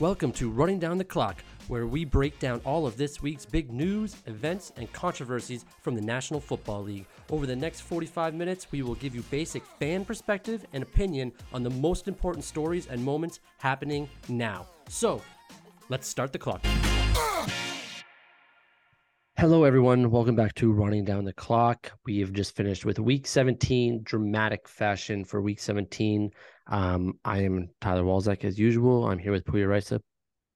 Welcome to Running Down the Clock, where we break down all of this week's big news, events, and controversies from the National Football League. Over the next 45 minutes, we will give you basic fan perspective and opinion on the most important stories and moments happening now. So, let's start the clock. Hello, everyone. Welcome back to Running Down the Clock. We have just finished with week 17, dramatic fashion for week 17. Um, I am Tyler Walzak as usual. I'm here with Puya Risa.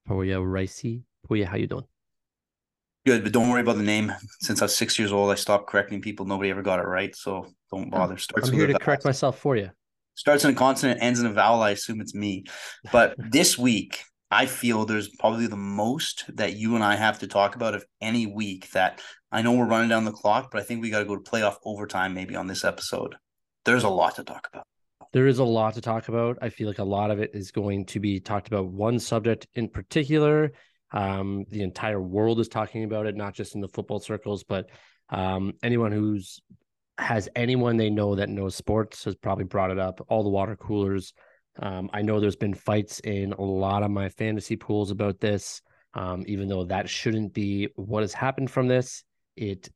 Puya Ricey. Puya, how you doing? Good, but don't worry about the name. Since I was six years old, I stopped correcting people. Nobody ever got it right, so don't bother. Starts I'm here to correct myself for you. Starts in a consonant, ends in a vowel. I assume it's me. But this week, I feel there's probably the most that you and I have to talk about of any week that I know we're running down the clock, but I think we got to go to playoff overtime maybe on this episode. There's a lot to talk about there is a lot to talk about. I feel like a lot of it is going to be talked about one subject in particular. Um, the entire world is talking about it, not just in the football circles, but um, anyone who's has anyone they know that knows sports has probably brought it up. All the water coolers. Um, I know there's been fights in a lot of my fantasy pools about this. Um, even though that shouldn't be what has happened from this, it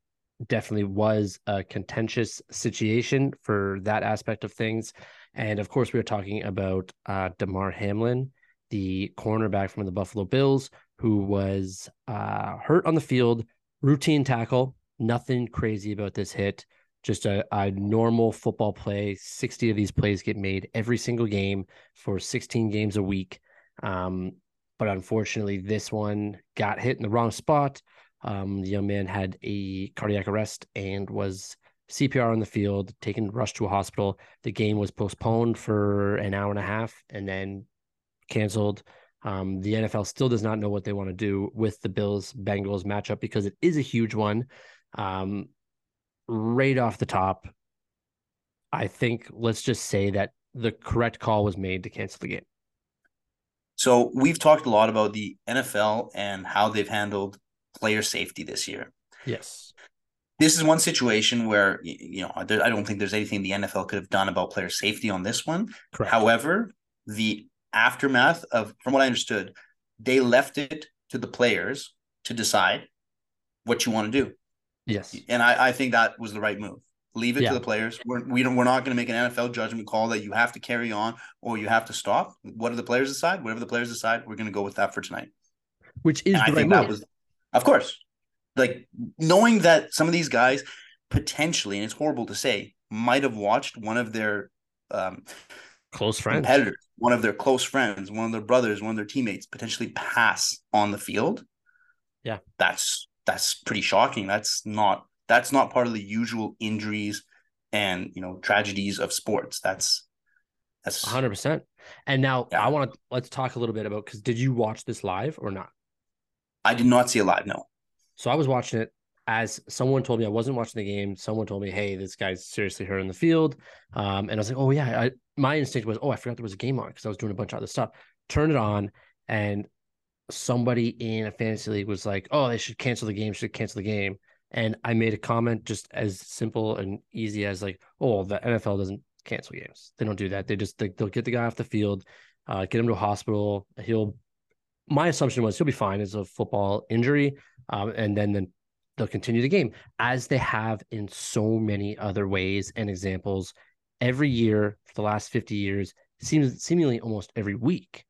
definitely was a contentious situation for that aspect of things. And of course, we are talking about uh, Damar Hamlin, the cornerback from the Buffalo Bills, who was uh, hurt on the field, routine tackle, nothing crazy about this hit, just a, a normal football play. 60 of these plays get made every single game for 16 games a week. Um, but unfortunately, this one got hit in the wrong spot. Um, the young man had a cardiac arrest and was CPR on the field, taken rushed to a hospital. The game was postponed for an hour and a half and then canceled. Um, the NFL still does not know what they want to do with the Bills Bengals matchup because it is a huge one. Um, right off the top, I think let's just say that the correct call was made to cancel the game. So we've talked a lot about the NFL and how they've handled player safety this year. Yes this is one situation where you know I don't think there's anything the NFL could have done about player safety on this one. Correct. However, the aftermath of, from what I understood, they left it to the players to decide what you want to do. Yes, and I, I think that was the right move. Leave it yeah. to the players. We're we don't, we're not going to make an NFL judgment call that you have to carry on or you have to stop. What do the players decide? Whatever the players decide, we're going to go with that for tonight. Which is and the I right move. Was, of course, like knowing that some of these guys potentially, and it's horrible to say, might have watched one of their um, close friends, competitors, one of their close friends, one of their brothers, one of their teammates potentially pass on the field. Yeah, that's that's pretty shocking. That's not that's not part of the usual injuries and you know tragedies of sports. That's that's 100. percent And now yeah. I want to let's talk a little bit about because did you watch this live or not? I did not see it live. No. So I was watching it as someone told me I wasn't watching the game. Someone told me, "Hey, this guy's seriously hurt in the field," um, and I was like, "Oh yeah." I, my instinct was, "Oh, I forgot there was a game on because I was doing a bunch of other stuff." Turn it on, and somebody in a fantasy league was like, "Oh, they should cancel the game. Should cancel the game." And I made a comment just as simple and easy as like, "Oh, the NFL doesn't cancel games. They don't do that. They just they, will get the guy off the field, uh, get him to a hospital. He'll." My assumption was he'll be fine. It's a football injury um, and then, then they'll continue the game as they have in so many other ways and examples every year for the last 50 years seems seemingly almost every week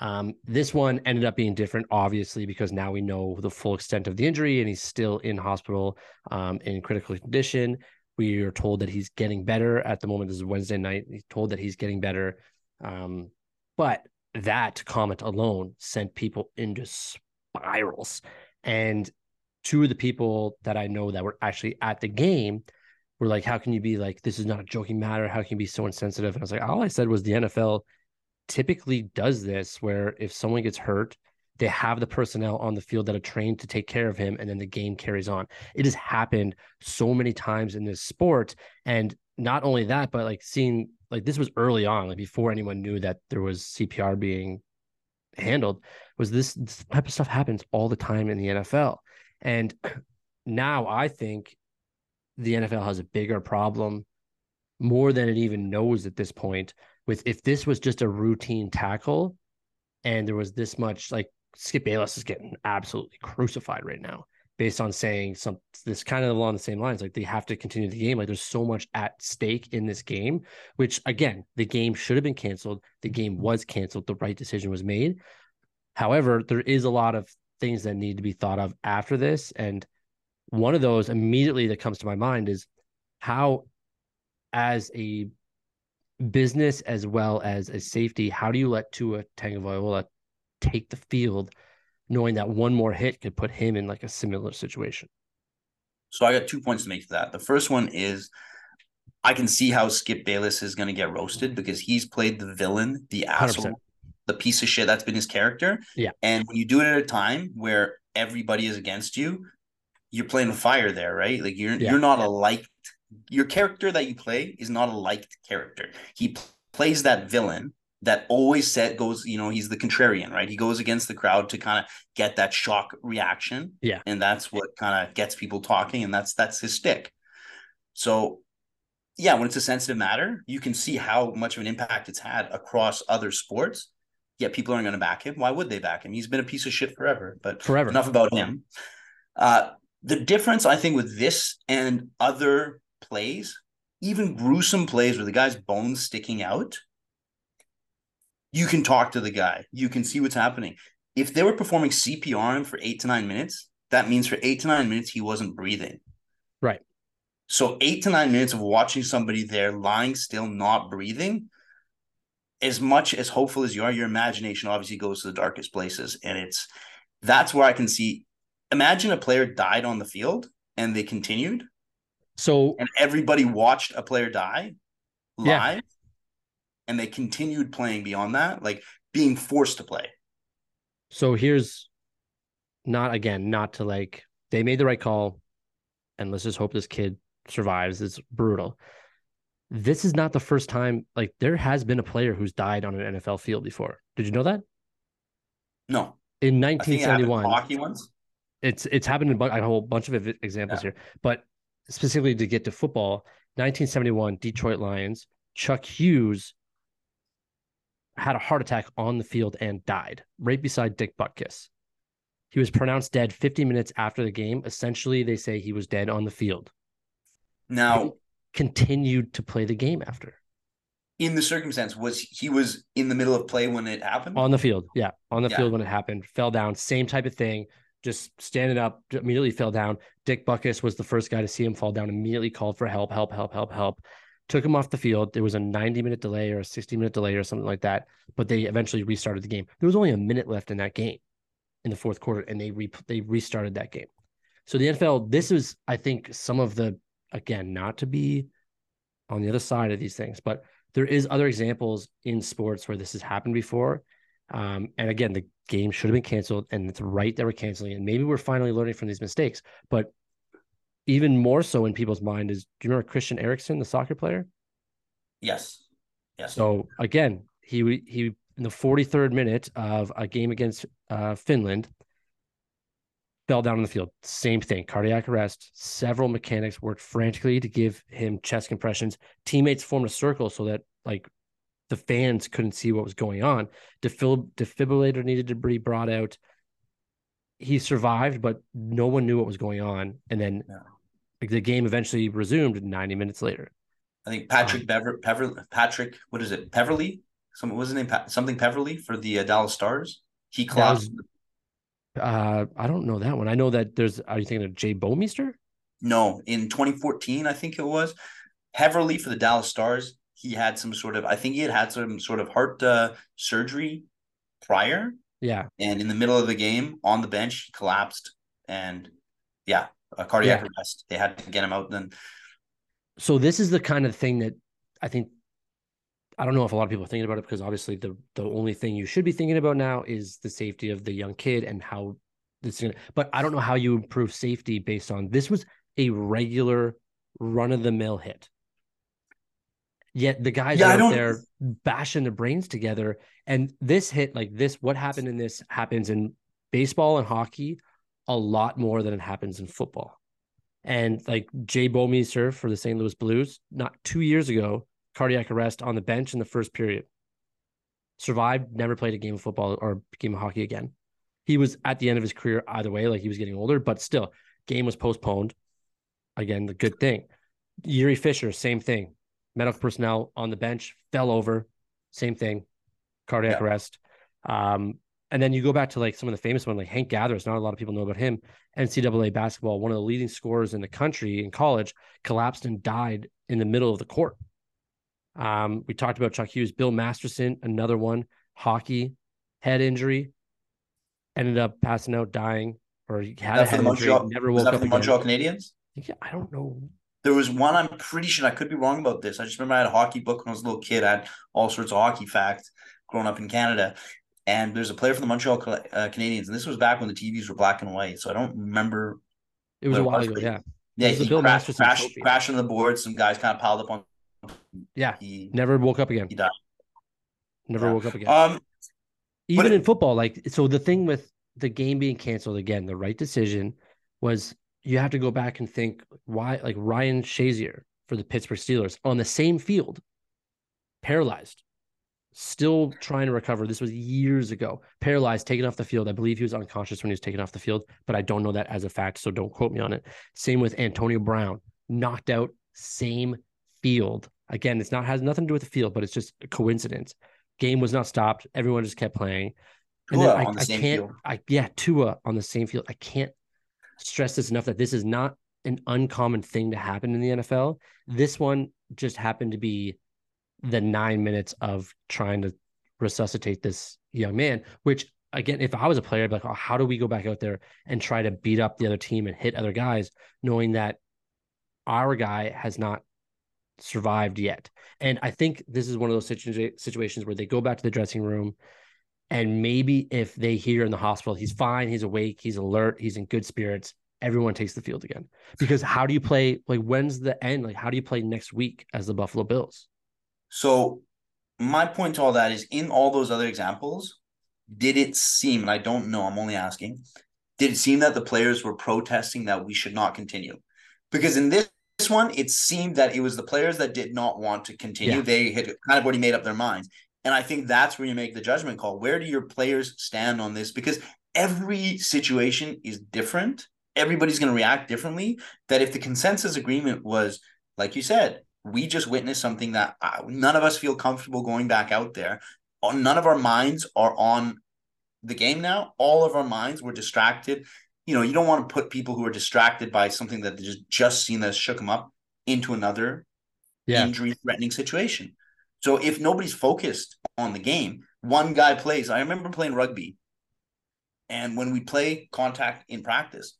um, this one ended up being different obviously because now we know the full extent of the injury and he's still in hospital um, in critical condition we are told that he's getting better at the moment this is wednesday night he's told that he's getting better um, but that comment alone sent people into spirals and two of the people that I know that were actually at the game were like, How can you be like, this is not a joking matter? How can you be so insensitive? And I was like, All I said was the NFL typically does this where if someone gets hurt, they have the personnel on the field that are trained to take care of him and then the game carries on. It has happened so many times in this sport. And not only that, but like seeing like this was early on, like before anyone knew that there was CPR being handled was this, this type of stuff happens all the time in the NFL. And now I think the NFL has a bigger problem more than it even knows at this point with if this was just a routine tackle and there was this much like Skip Bayless is getting absolutely crucified right now based on saying some this kind of along the same lines like they have to continue the game. Like there's so much at stake in this game which again the game should have been canceled. The game was canceled. The right decision was made. However there is a lot of things that need to be thought of after this. And one of those immediately that comes to my mind is how as a business as well as a safety how do you let Tua Tagovailoa take the field knowing that one more hit could put him in like a similar situation. So I got two points to make to that. The first one is I can see how Skip Bayless is going to get roasted because he's played the villain, the asshole, 100%. the piece of shit. That's been his character. Yeah. And when you do it at a time where everybody is against you, you're playing fire there, right? Like you're yeah. you're not a liked your character that you play is not a liked character. He plays that villain that always set goes, you know, he's the contrarian, right? He goes against the crowd to kind of get that shock reaction. Yeah. And that's what kind of gets people talking. And that's that's his stick. So yeah, when it's a sensitive matter, you can see how much of an impact it's had across other sports. Yet people aren't going to back him. Why would they back him? He's been a piece of shit forever. But forever. Enough about him. Uh, the difference, I think, with this and other plays, even gruesome plays where the guy's bones sticking out, you can talk to the guy. You can see what's happening. If they were performing CPR on him for eight to nine minutes, that means for eight to nine minutes he wasn't breathing. Right. So eight to nine minutes of watching somebody there lying still, not breathing, as much as hopeful as you are, your imagination obviously goes to the darkest places. And it's that's where I can see. Imagine a player died on the field and they continued. So and everybody watched a player die live. Yeah and they continued playing beyond that, like being forced to play. So here's not again, not to like they made the right call, and let's just hope this kid survives. It's brutal. This is not the first time. Like there has been a player who's died on an NFL field before. Did you know that? No. In 1971, hockey ones. It's it's happened in a whole bunch of examples yeah. here, but specifically to get to football, 1971 Detroit Lions. Chuck Hughes had a heart attack on the field and died right beside Dick Butkus. He was pronounced dead 50 minutes after the game. Essentially, they say he was dead on the field. Now, continued to play the game after. In the circumstance, was he was in the middle of play when it happened? On the field, yeah, on the yeah. field when it happened. Fell down, same type of thing. Just standing up, immediately fell down. Dick Butkus was the first guy to see him fall down. Immediately called for help, help, help, help, help took him off the field. There was a 90 minute delay or a 60 minute delay or something like that, but they eventually restarted the game. There was only a minute left in that game in the fourth quarter, and they re- they restarted that game. So the NFL, this is, I think, some of the again, not to be on the other side of these things, but there is other examples in sports where this has happened before. Um, and again, the game should have been canceled, and it's right that we're canceling it. And maybe we're finally learning from these mistakes. But even more so in people's mind is do you remember Christian Eriksen, the soccer player? Yes. Yes. So again, he he in the 43rd minute of a game against uh, Finland fell down on the field. Same thing, cardiac arrest. Several mechanics worked frantically to give him chest compressions. Teammates formed a circle so that like the fans couldn't see what was going on. Defib- defibrillator needed to be brought out. He survived, but no one knew what was going on. And then yeah the game eventually resumed 90 minutes later. I think Patrick Bever, Pever, Patrick, what is it? Peverley? Some was his name? Something Peverley for the uh, Dallas Stars. He collapsed. uh, I don't know that one. I know that there's. Are you thinking of Jay Bouwmeester? No, in 2014, I think it was Peverley for the Dallas Stars. He had some sort of. I think he had had some sort of heart uh, surgery prior. Yeah. And in the middle of the game, on the bench, he collapsed, and yeah, a cardiac yeah. arrest. They had to get him out then. So this is the kind of thing that I think I don't know if a lot of people are thinking about it because obviously the the only thing you should be thinking about now is the safety of the young kid and how this is gonna but I don't know how you improve safety based on this was a regular run of the mill hit. Yet the guys yeah, out there bashing their brains together. And this hit, like this, what happened in this happens in baseball and hockey a lot more than it happens in football. And like Jay Bouwmeester for the St. Louis Blues, not two years ago, cardiac arrest on the bench in the first period. survived, never played a game of football or game of hockey again. He was at the end of his career either way, like he was getting older, but still, game was postponed. Again, the good thing. Jiri Fischer, same thing. Medical personnel on the bench fell over, same thing, cardiac yeah. arrest. Um, and then you go back to like some of the famous ones, like Hank Gathers. Not a lot of people know about him. NCAA basketball, one of the leading scorers in the country in college, collapsed and died in the middle of the court. Um, we talked about Chuck Hughes, Bill Masterton, another one, hockey, head injury, ended up passing out, dying, or he had a head injury, Montreal, never woke up. The Montreal Canadiens. Yeah, I don't know. There was one. I'm pretty sure I could be wrong about this. I just remember I had a hockey book when I was a little kid. I had all sorts of hockey facts growing up in Canada, and there's a player from the Montreal uh, Canadiens, and this was back when the TVs were black and white, so I don't remember. It was a while ago, yeah. Yeah, he Bill crashed, crashed, crashed on the board. Some guys kind of piled up on. Yeah, he never woke up again. He died. Never yeah. woke up again. Um, even in football, like so, the thing with the game being canceled again, the right decision was you have to go back and think why, like Ryan Shazier for the Pittsburgh Steelers on the same field, paralyzed, still trying to recover. This was years ago. Paralyzed, taken off the field. I believe he was unconscious when he was taken off the field, but I don't know that as a fact, so don't quote me on it. Same with Antonio Brown, knocked out, same field. Again, it's not has nothing to do with the field, but it's just a coincidence. Game was not stopped. Everyone just kept playing. And Tua I, on the I same can't, field. I yeah, Tua on the same field. I can't stress this enough that this is not an uncommon thing to happen in the NFL. This mm-hmm. one just happened to be the nine minutes of trying to resuscitate this young man, which again, if I was a player, I'd be like, oh, how do we go back out there and try to beat up the other team and hit other guys, knowing that our guy has not survived yet? And I think this is one of those situ- situations where they go back to the dressing room. And maybe if they hear in the hospital, he's fine, he's awake, he's alert, he's in good spirits, everyone takes the field again. Because how do you play? Like, when's the end? Like, how do you play next week as the Buffalo Bills? So my point to all that is in all those other examples, did it seem, and I don't know, I'm only asking, did it seem that the players were protesting that we should not continue? Because in this, this one, it seemed that it was the players that did not want to continue. Yeah. They had kind of already made up their minds. And I think that's where you make the judgment call. Where do your players stand on this? Because every situation is different. Everybody's going to react differently. That if the consensus agreement was, like you said, we just witnessed something that uh, none of us feel comfortable going back out there. Uh, none of our minds are on the game now. All of our minds were distracted. You know, you don't want to put people who are distracted by something that they just just seen that shook them up into another yeah. injury threatening situation. So if nobody's focused on the game, one guy plays. I remember playing rugby, and when we play contact in practice,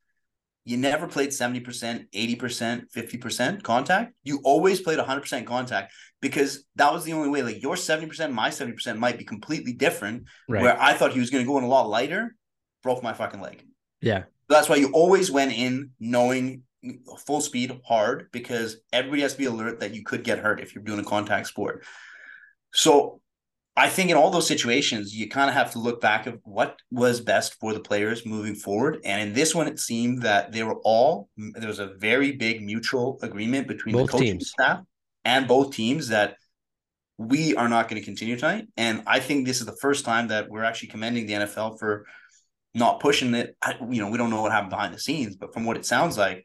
you never played 70%, 80%, 50% contact. You always played 100% contact because that was the only way. Like your 70%, my 70% might be completely different. Right. Where I thought he was going to go in a lot lighter, broke my fucking leg. Yeah. That's why you always went in knowing full speed hard because everybody has to be alert that you could get hurt if you're doing a contact sport. So I think in all those situations, you kind of have to look back at what was best for the players moving forward. And in this one, it seemed that they were all there was a very big mutual agreement between both the coaching teams. staff and both teams that we are not going to continue tonight. And I think this is the first time that we're actually commending the NFL for not pushing it. I, you know, we don't know what happened behind the scenes, but from what it sounds like,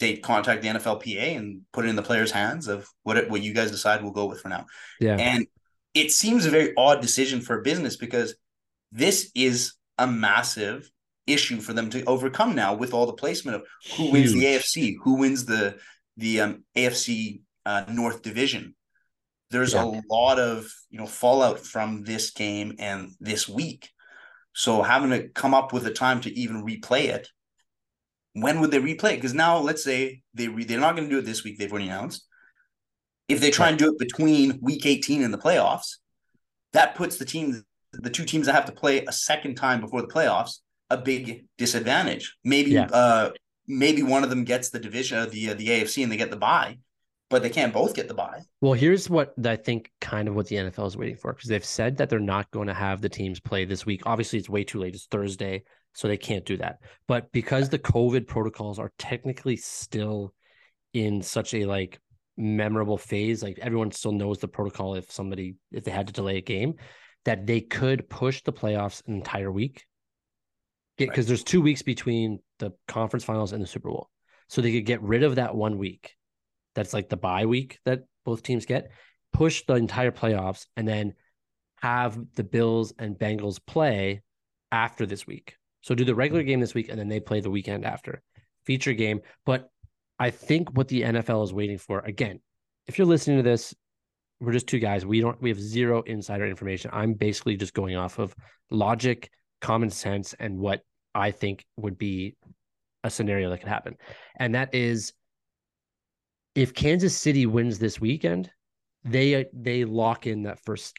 they contact the NFLPA and put it in the players' hands of what it, what you guys decide we'll go with for now. Yeah. And it seems a very odd decision for a business because this is a massive issue for them to overcome now with all the placement of who Huge. wins the AFC, who wins the the um, AFC uh, North Division. There's yeah. a lot of you know fallout from this game and this week. So having to come up with a time to even replay it, when would they replay? Because now let's say they re- they're not going to do it this week. They've already announced. If they try and do it between week 18 and the playoffs, that puts the team, the two teams that have to play a second time before the playoffs, a big disadvantage. Maybe, yeah. uh, maybe one of them gets the division, of the uh, the AFC, and they get the bye, but they can't both get the bye. Well, here's what I think, kind of what the NFL is waiting for, because they've said that they're not going to have the teams play this week. Obviously, it's way too late. It's Thursday, so they can't do that. But because the COVID protocols are technically still in such a like memorable phase. Like everyone still knows the protocol if somebody if they had to delay a game. that they could push the playoffs an entire week. Because Right. there's two weeks between the conference finals and the Super Bowl. So they could get rid of that one week. That's like the bye week that both teams get, push the entire playoffs, and then have the Bills and Bengals play after this week. So do the regular game this week, and then they play the weekend after. Feature game. But I think what the NFL is waiting for, again, if you're listening to this, we're just two guys. We don't we have zero insider information. I'm basically just going off of logic, common sense, and what I think would be a scenario that could happen. And that is if Kansas City wins this weekend, they they lock in that first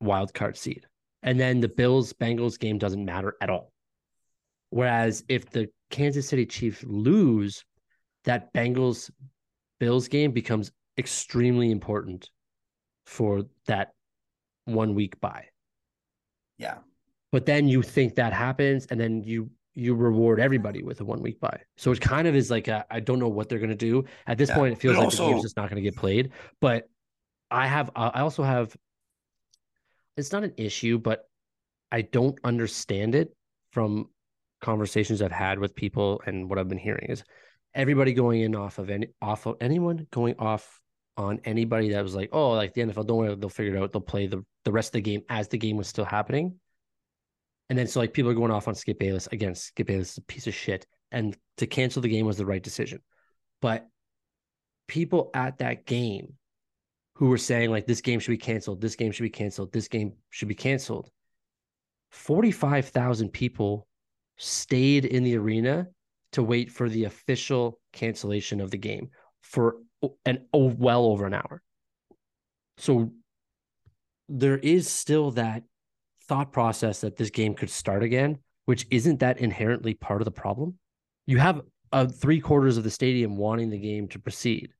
wild card seed. And then the Bills Bengals game doesn't matter at all. Whereas if the Kansas City Chiefs lose, that Bengals Bills game becomes extremely important for that one week bye. Yeah. But then you think that happens and then you you reward everybody with a one week bye. So it kind of is like I I don't know what they're gonna do. At this Yeah. point, it feels But like the game's also- just not gonna get played. But I have uh, I also have it's not an issue, but I don't understand it from conversations I've had with people and what I've been hearing is everybody going in off of any off of anyone going off on anybody that was like, oh, like the NFL, don't worry, they'll figure it out. They'll play the, the rest of the game as the game was still happening. And then so like people are going off on Skip Bayless. Again, Skip Bayless is a piece of shit. And to cancel the game was the right decision. But people at that game who were saying like this game should be canceled, this game should be canceled, this game should be canceled. 45,000 people stayed in the arena to wait for the official cancellation of the game for an oh, well over an hour. So there is still that thought process that this game could start again, which isn't that inherently part of the problem. You have uh, three quarters of the stadium wanting the game to proceed.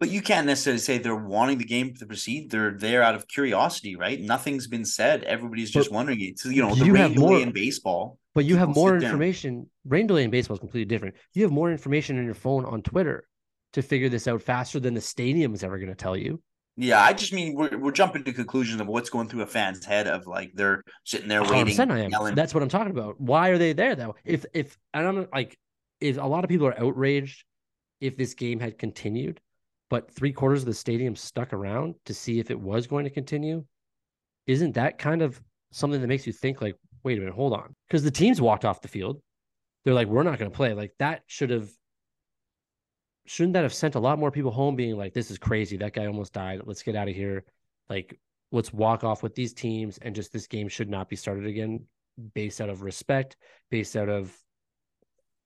But you can't necessarily say they're wanting the game to proceed. They're there out of curiosity, right? Nothing's been said. Everybody's just But wondering. It's you know the you delay more- in baseball. But you have more information. Rain delay in baseball is completely different. You have more information on your phone on Twitter to figure this out faster than the stadium is ever going to tell you. Yeah, I just mean we're we're jumping to conclusions of what's going through a fan's head of like they're sitting there waiting, 100% I am. yelling. That's what I'm talking about. Why are they there though? If if and I'm like if a lot of people are outraged if this game had continued, but three quarters of the stadium stuck around to see if it was going to continue, isn't that kind of something that makes you think like, wait a minute, hold on? Because the teams walked off the field. They're like, we're not going to play. Like that should have shouldn't that have sent a lot more people home being like, this is crazy. That guy almost died. Let's get out of here. Like, let's walk off with these teams and just this game should not be started again based out of respect, based out of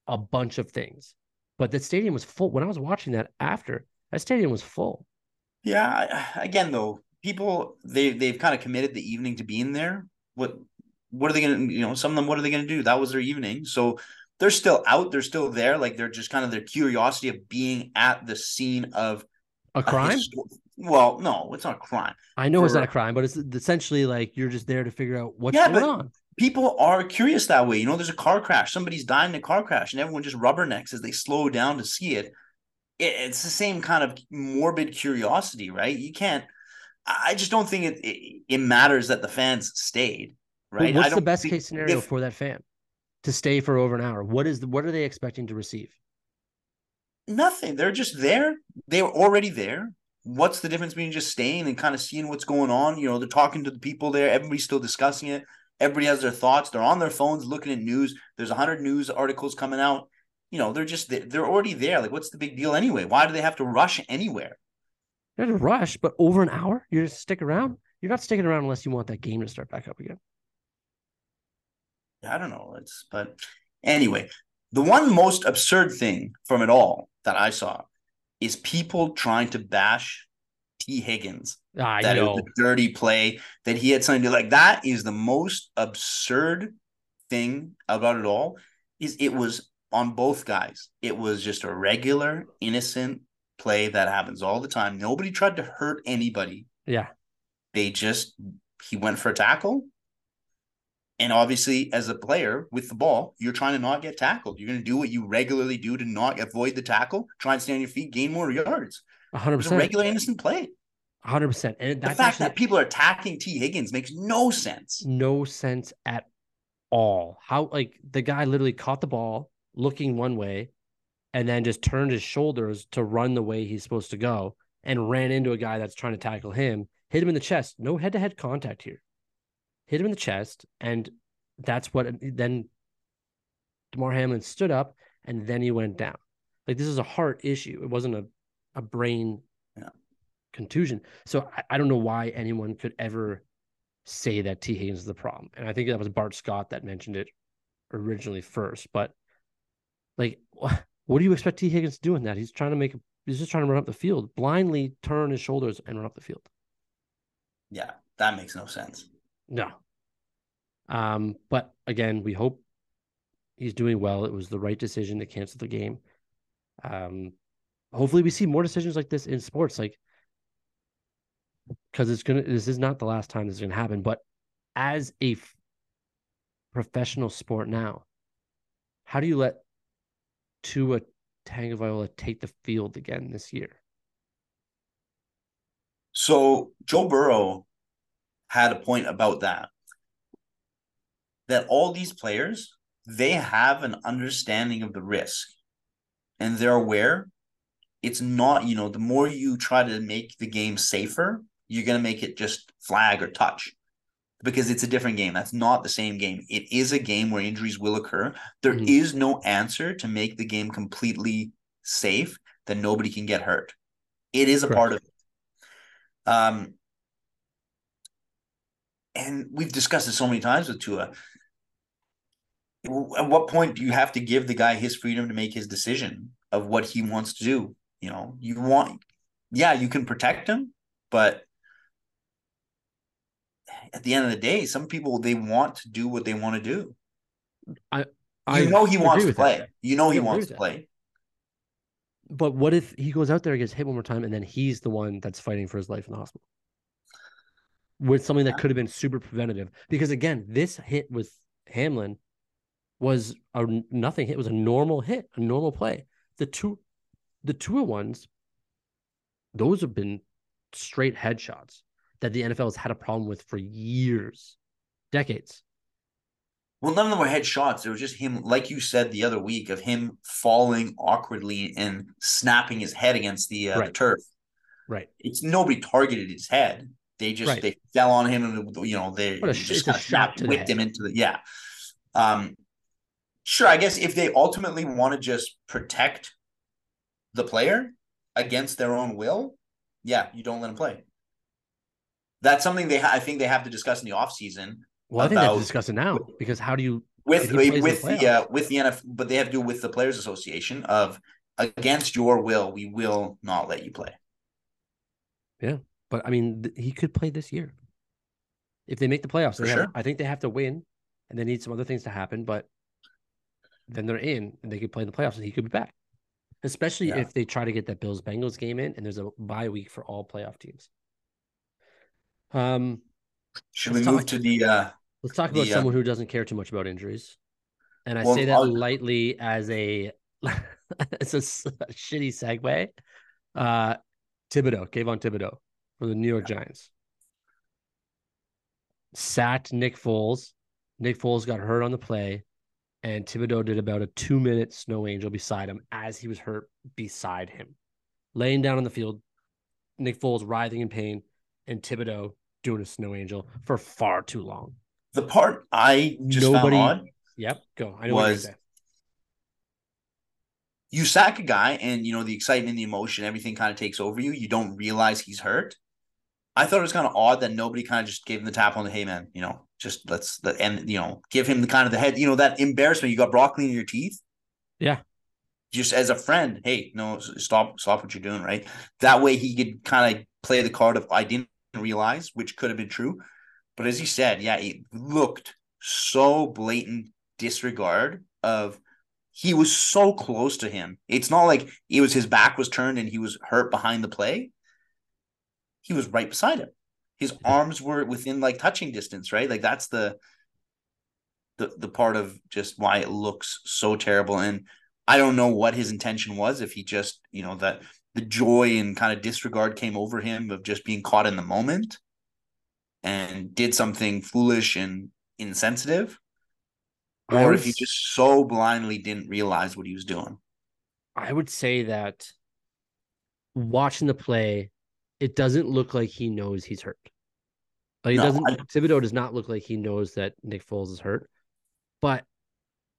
a bunch of things. But the stadium was full. When I was watching that after, that stadium was full. Yeah, again though, people they they've kind of committed the evening to being there. What what are they gonna you know, some of them what are they gonna do? That was their evening. So they're still out, they're still there, like they're just kind of their curiosity of being at the scene of A a crime? histo- well, no, it's not a crime. I know it's not a crime, but it's essentially like you're just there to figure out what's Yeah, going on. People are curious that way. You know, there's a car crash, somebody's dying in a car crash, and everyone just rubbernecks as they slow down to see it. it it's the same kind of morbid curiosity, right? You can't. I just don't think it it, it matters that the fans stayed, right? What's the best case scenario if- for that fan to stay for over an hour? What is the, what are they expecting to receive? Nothing. They're just there. They were already there. What's the difference between just staying and kind of seeing what's going on? You know, they're talking to the people there. Everybody's still discussing it. Everybody has their thoughts. They're on their phones looking at news. There's a hundred news articles coming out. You know, they're just they're already there. Like, what's the big deal anyway? Why do they have to rush anywhere? There's a rush, but over an hour, you're just stick around. You're not sticking around unless you want that game to start back up again. I don't know. It's but anyway, the one most absurd thing from it all that I saw is people trying to bash Tee Higgins I that it was a dirty play, that he had something to do. Like that is the most absurd thing about it all. Is it was on both guys. It was just a regular, innocent play that happens all the time. Nobody tried to hurt anybody. Yeah. They just he went for a tackle. And obviously, as a player with the ball, you're trying to not get tackled. You're going to do what you regularly do to not avoid the tackle, try and stay on your feet, gain more yards. A It hundred was a percent. regular innocent play. hundred percent. And The fact actually that people are attacking Tee Higgins makes no sense. no sense at all. How like the guy literally caught the ball looking one way and then just turned his shoulders to run the way he's supposed to go and ran into a guy that's trying to tackle him, hit him in the chest. No head to head contact here. Hit him in the chest. And that's what then Damar Hamlin stood up and then he went down. Like this is a heart issue. It wasn't a, a brain Yeah. contusion. So I, I don't know why anyone could ever say that Tee Higgins is the problem. And I think that was Bart Scott that mentioned it originally first. But like, what do you expect Tee Higgins to do in that? He's trying to make, he's just trying to run up the field, blindly turn his shoulders and run up the field. Yeah, that makes no sense. No. Um, but again, we hope he's doing well. It was the right decision to cancel the game. Um, hopefully we see more decisions like this in sports, like because it's gonna. This is not the last time this is gonna happen. But as a f- professional sport now, how do you let Tua Tagovailoa take the field again this year? So Joe Burrow had a point about that. That all these players, they have an understanding of the risk and they're aware it's not, you know, the more you try to make the game safer, you're going to make it just flag or touch because it's a different game. That's not the same game. It is a game where injuries will occur. There is Mhm. no answer to make the game completely safe that nobody can get hurt. It is a part of it. Um, and we've discussed this so many times with Tua. At what point do you have to give the guy his freedom to make his decision of what he wants to do? You know, you want, yeah, you can protect him, but at the end of the day, some people they want to do what they want to do. I You know he wants to with that. play. You know he wants to that. play. But what if he goes out there and gets hit one more time and then he's the one that's fighting for his life in the hospital? With something that could have been super preventative. Because again, this hit with Hamlin was a nothing hit, it was a normal hit, a normal play. The two the Tua ones, those have been straight headshots that the NFL has had a problem with for years, decades. Well, none of them were headshots. It was just him, like you said the other week, of him falling awkwardly and snapping his head against the, uh, the turf. Right. It's nobody targeted his head. They just Right. they fell on him and you know they What a just kind shot snapped, to the whipped him into the yeah. Um, sure. I guess if they ultimately want to just protect the player against their own will, yeah, you don't let him play. That's something they ha- I think they have to discuss in the offseason Well, I think they have to discuss it now because how do you with with the the, uh, with the NF, but they have to do with the Players Association of against your will, we will not let you play. But I mean, th- he could play this year if they make the playoffs. For They have- sure. I think they have to win, and they need some other things to happen. But then they're in, and they could play in the playoffs, and he could be back. Especially Yeah. if they try to get that Bills Bengals game in, and there's a bye week for all playoff teams. Um, Should we move talk- to the uh let's talk about The, someone who doesn't care too much about injuries, and I Well, say that I'll- lightly as a as a shitty segue. Uh, Thibodeaux, Kayvon Thibodeaux for the New York Giants. Sacked Nick Foles. Nick Foles got hurt on the play, and Thibodeaux did about a two minute snow angel beside him as he was hurt beside him. Laying down on the field, Nick Foles writhing in pain, and Thibodeaux doing a snow angel for far too long. the part I just Nobody- found odd. Yep, go. I know Was- You sack a guy, and you know the excitement, the emotion, everything kind of takes over you. You don't realize he's hurt. I thought it was kind of odd that nobody kind of just gave him the tap on the hey man, you know, just let's and you know give him the kind of the head, you know, that embarrassment. You got broccoli in your teeth. Yeah. Just as a friend, hey, no, stop, stop what you're doing, right? That way he could kind of play the card of I didn't realize, which could have been true. But as he said, yeah, it looked so blatant disregard of he was so close to him. It's not like it was his back was turned and he was hurt behind the play. He was right beside him. His arms were within like touching distance, right? Like that's the the the part of just why it looks so terrible. And I don't know what his intention was. If he just, you know, that the joy and kind of disregard came over him of just being caught in the moment and did something foolish and insensitive, or if he just so blindly didn't realize what he was doing. I would say that watching the play, it doesn't look like he knows he's hurt. Like he no, doesn't. I, Thibodeaux does not look like he knows that Nick Foles is hurt. But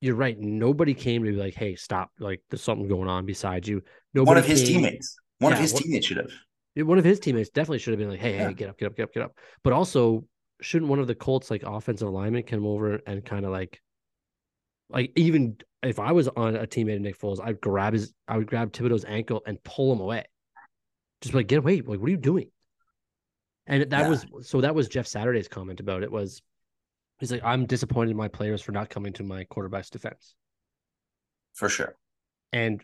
you're right. Nobody came to be like, "Hey, stop! Like there's something going on beside you." Nobody one of his came, teammates. One yeah, of his one, teammates should have. One of his teammates definitely should have been like, "Hey, yeah. hey, get up, get up, get up, get up." But also, shouldn't one of the Colts like offensive linemen come over and kind of like, like even if I was on a teammate of Nick Foles, I'd grab his, I would grab Thibodeaux's ankle and pull him away. Just like, get away! Like, what are you doing? And that yeah. was so. That was Jeff Saturday's comment about it. Was he's like, I'm disappointed in my players for not coming to my quarterback's defense. For sure. And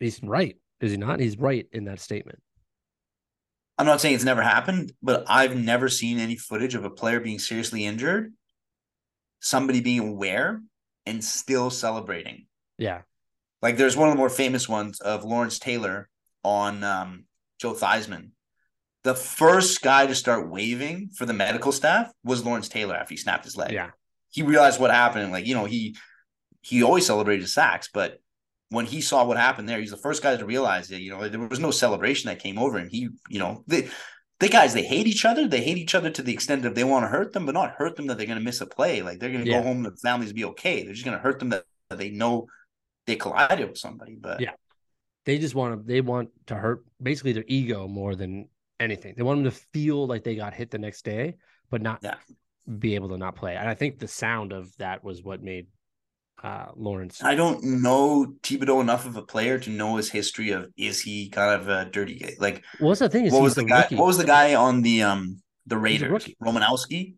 he's right. Is he not? He's right in that statement. I'm not saying it's never happened, but I've never seen any footage of a player being seriously injured, somebody being aware and still celebrating. Yeah. Like there's one of the more famous ones of Lawrence Taylor on um, Joe Theismann. The first guy to start waving for the medical staff was Lawrence Taylor after he snapped his leg. Yeah. He realized what happened. Like, you know, he he always celebrated sacks, but when he saw what happened there, he's the first guy to realize that, you know, there was no celebration that came over him. He, you know, they, the guys, they hate each other. They hate each other to the extent that they want to hurt them, but not hurt them that they're going to miss a play. Like they're going to yeah. go home and the families be okay. They're just going to hurt them that, that they know they collided with somebody. But yeah, they just want to, they want to hurt basically their ego more than anything. They want them to feel like they got hit the next day, but not yeah. be able to not play. And I think the sound of that was what made uh, Lawrence. I don't know Thibodeaux enough of a player to know his history of is he kind of a dirty guy? like. What's the thing? Is what was the guy? Rookie. What was the guy on the um the Raiders? Romanowski.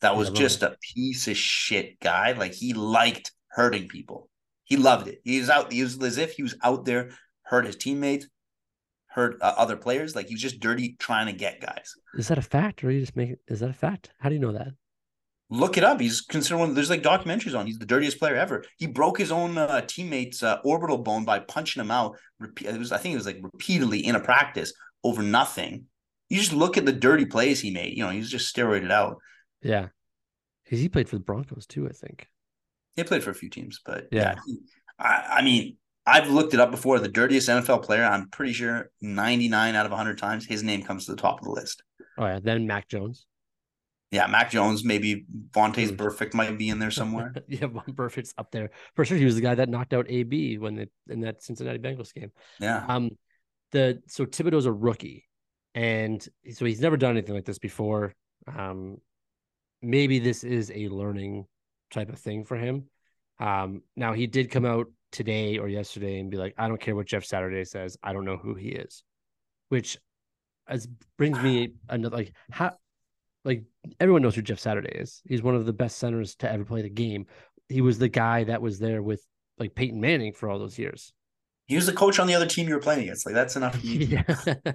That was yeah, just a piece of shit guy. Like he liked hurting people. He loved it. He was out. He was as if he was out there hurt his teammates, hurt uh, other players. Like he was just dirty trying to get guys. Is that a fact, or you just make? Is that a fact? How do you know that? look it up. He's considered one. There's like documentaries on. He's the dirtiest player ever. He broke his own uh, teammate's uh, orbital bone by punching him out. It was I think it was like repeatedly in a practice over nothing. You just look at the dirty plays he made. You know, he's just steroided out. Yeah, because he played for the Broncos too. I think he played for a few teams, but yeah, yeah I, I mean. I've looked it up before. The dirtiest NFL player, I'm pretty sure 99 out of 100 times, his name comes to the top of the list. Oh, yeah. Then Mac Jones yeah, Mac Jones, maybe Vontaze Burfict might be in there somewhere. yeah, Von Burfict's up there for sure. He was the guy that knocked out AB when they in that Cincinnati Bengals game. Yeah. Um, the so Thibodeaux's a rookie, and so he's never done anything like this before. Um, maybe this is a learning type of thing for him. Um, now he did come out today or yesterday and be like, I don't care what Jeff Saturday says. I don't know who he is, which as brings me another like how like everyone knows who Jeff Saturday is. He's one of the best centers to ever play the game. He was the guy that was there with like Peyton Manning for all those years. He was the coach on the other team you were playing against. Like that's enough. yeah.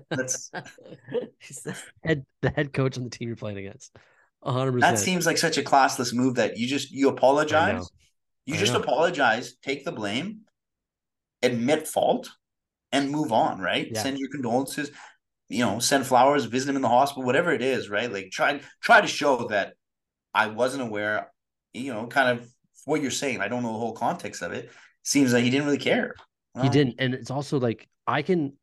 That's he's the head the head coach on the team you're playing against. 100%. That seems like such a classless move that you just you apologize. You I just know. apologize, take the blame, admit fault, and move on, right? Yeah. Send your condolences you know, send flowers, visit him in the hospital, whatever it is, right? Like try try to show that I wasn't aware, you know, kind of what you're saying. I don't know the whole context of it. Seems like he didn't really care. Well, he didn't. And it's also like I can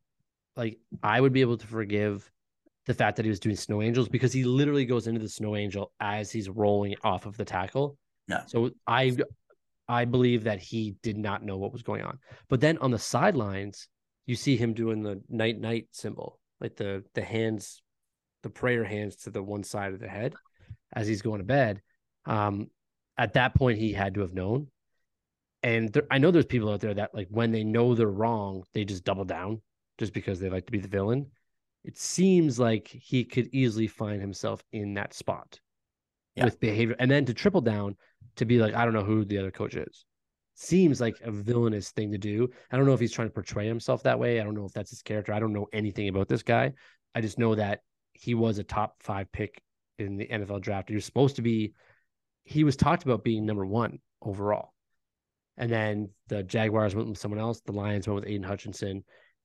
like I would be able to forgive the fact that he was doing snow angels because he literally goes into the snow angel as he's rolling off of the tackle. Yeah. So I I believe that he did not know what was going on. But then on the sidelines, you see him doing the night night symbol like the the hands, the prayer hands to the one side of the head as he's going to bed. Um, at that point, he had to have known. And there, I know there's people out there that like when they know they're wrong, they just double down just because they like to be the villain. It seems like he could easily find himself in that spot yeah. with behavior, and then to triple down to be like, I don't know who the other coach is seems like a villainous thing to do. I don't know if he's trying to portray himself that way. I don't know if that's his character. I don't know anything about this guy. I just know that he was a top five pick in the NFL draft. He was supposed to be, he was talked about being number one overall. And then the Jaguars went with someone else. The Lions went with Aidan Hutchinson.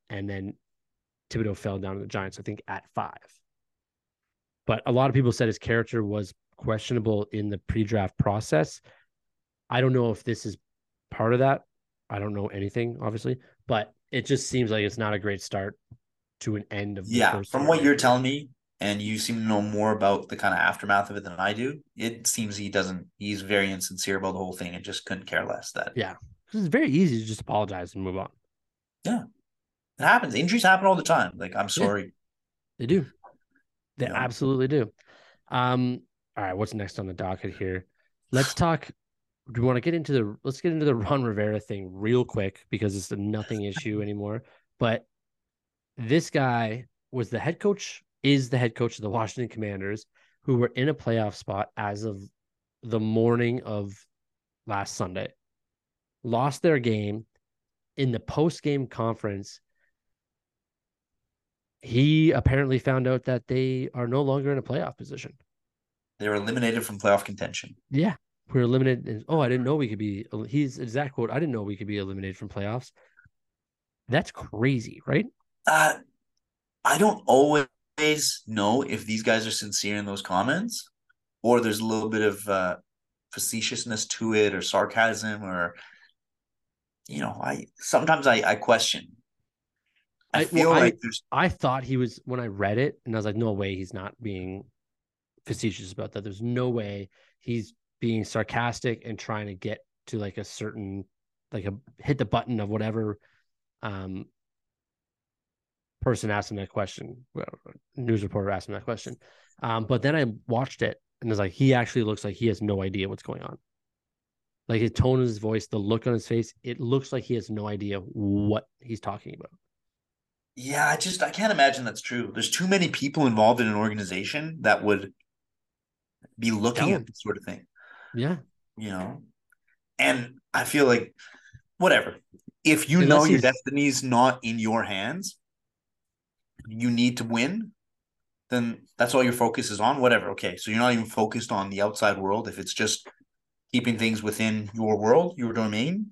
and then Thibodeaux fell down to the Giants, I think, at five. But a lot of people said his character was questionable in the pre-draft process. I don't know if this is part of that. I don't know anything, obviously, but it just seems like it's not a great start to an end of yeah. From what you're telling me, and you seem to know more about the kind of aftermath of it than I do. It seems he doesn't. He's very insincere about the whole thing and just couldn't care less. That yeah, it's very easy to just apologize and move on. Yeah, it happens. Injuries happen all the time. Like I'm sorry. Yeah, they do. They absolutely do. Um. All right. What's next on the docket here? Let's talk. Do we want to get into the? Let's get into the Ron Rivera thing real quick because it's a nothing issue anymore. But this guy was the head coach is the head coach of the Washington Commanders, who were in a playoff spot as of the morning of last Sunday. Lost their game in the post game conference. He apparently found out that they are no longer in a playoff position. They were eliminated from playoff contention. Yeah. We are eliminated. Oh, I didn't know we could be. He's exact quote. I didn't know we could be eliminated from playoffs. That's crazy, right? Uh, I don't always know if these guys are sincere in those comments or there's a little bit of uh, facetiousness to it or sarcasm or you know i sometimes i, I question i, I feel well, like I, there's i thought he was when i read it and i was like no way he's not being facetious about that there's no way he's being sarcastic and trying to get to like a certain like a hit the button of whatever um person asked him that question. News reporter asked him that question. Um, but then I watched it and was like, he actually looks like he has no idea what's going on. Like his tone of his voice, the look on his face, it looks like he has no idea what he's talking about. Yeah, I just I can't imagine that's true. There's too many people involved in an organization that would be looking at this sort of thing. Yeah. You know. And I feel like whatever. If you Unless know your destiny's not in your hands, you need to win, then that's all your focus is on. Whatever. Okay. So you're not even focused on the outside world. If it's just keeping things within your world, your domain.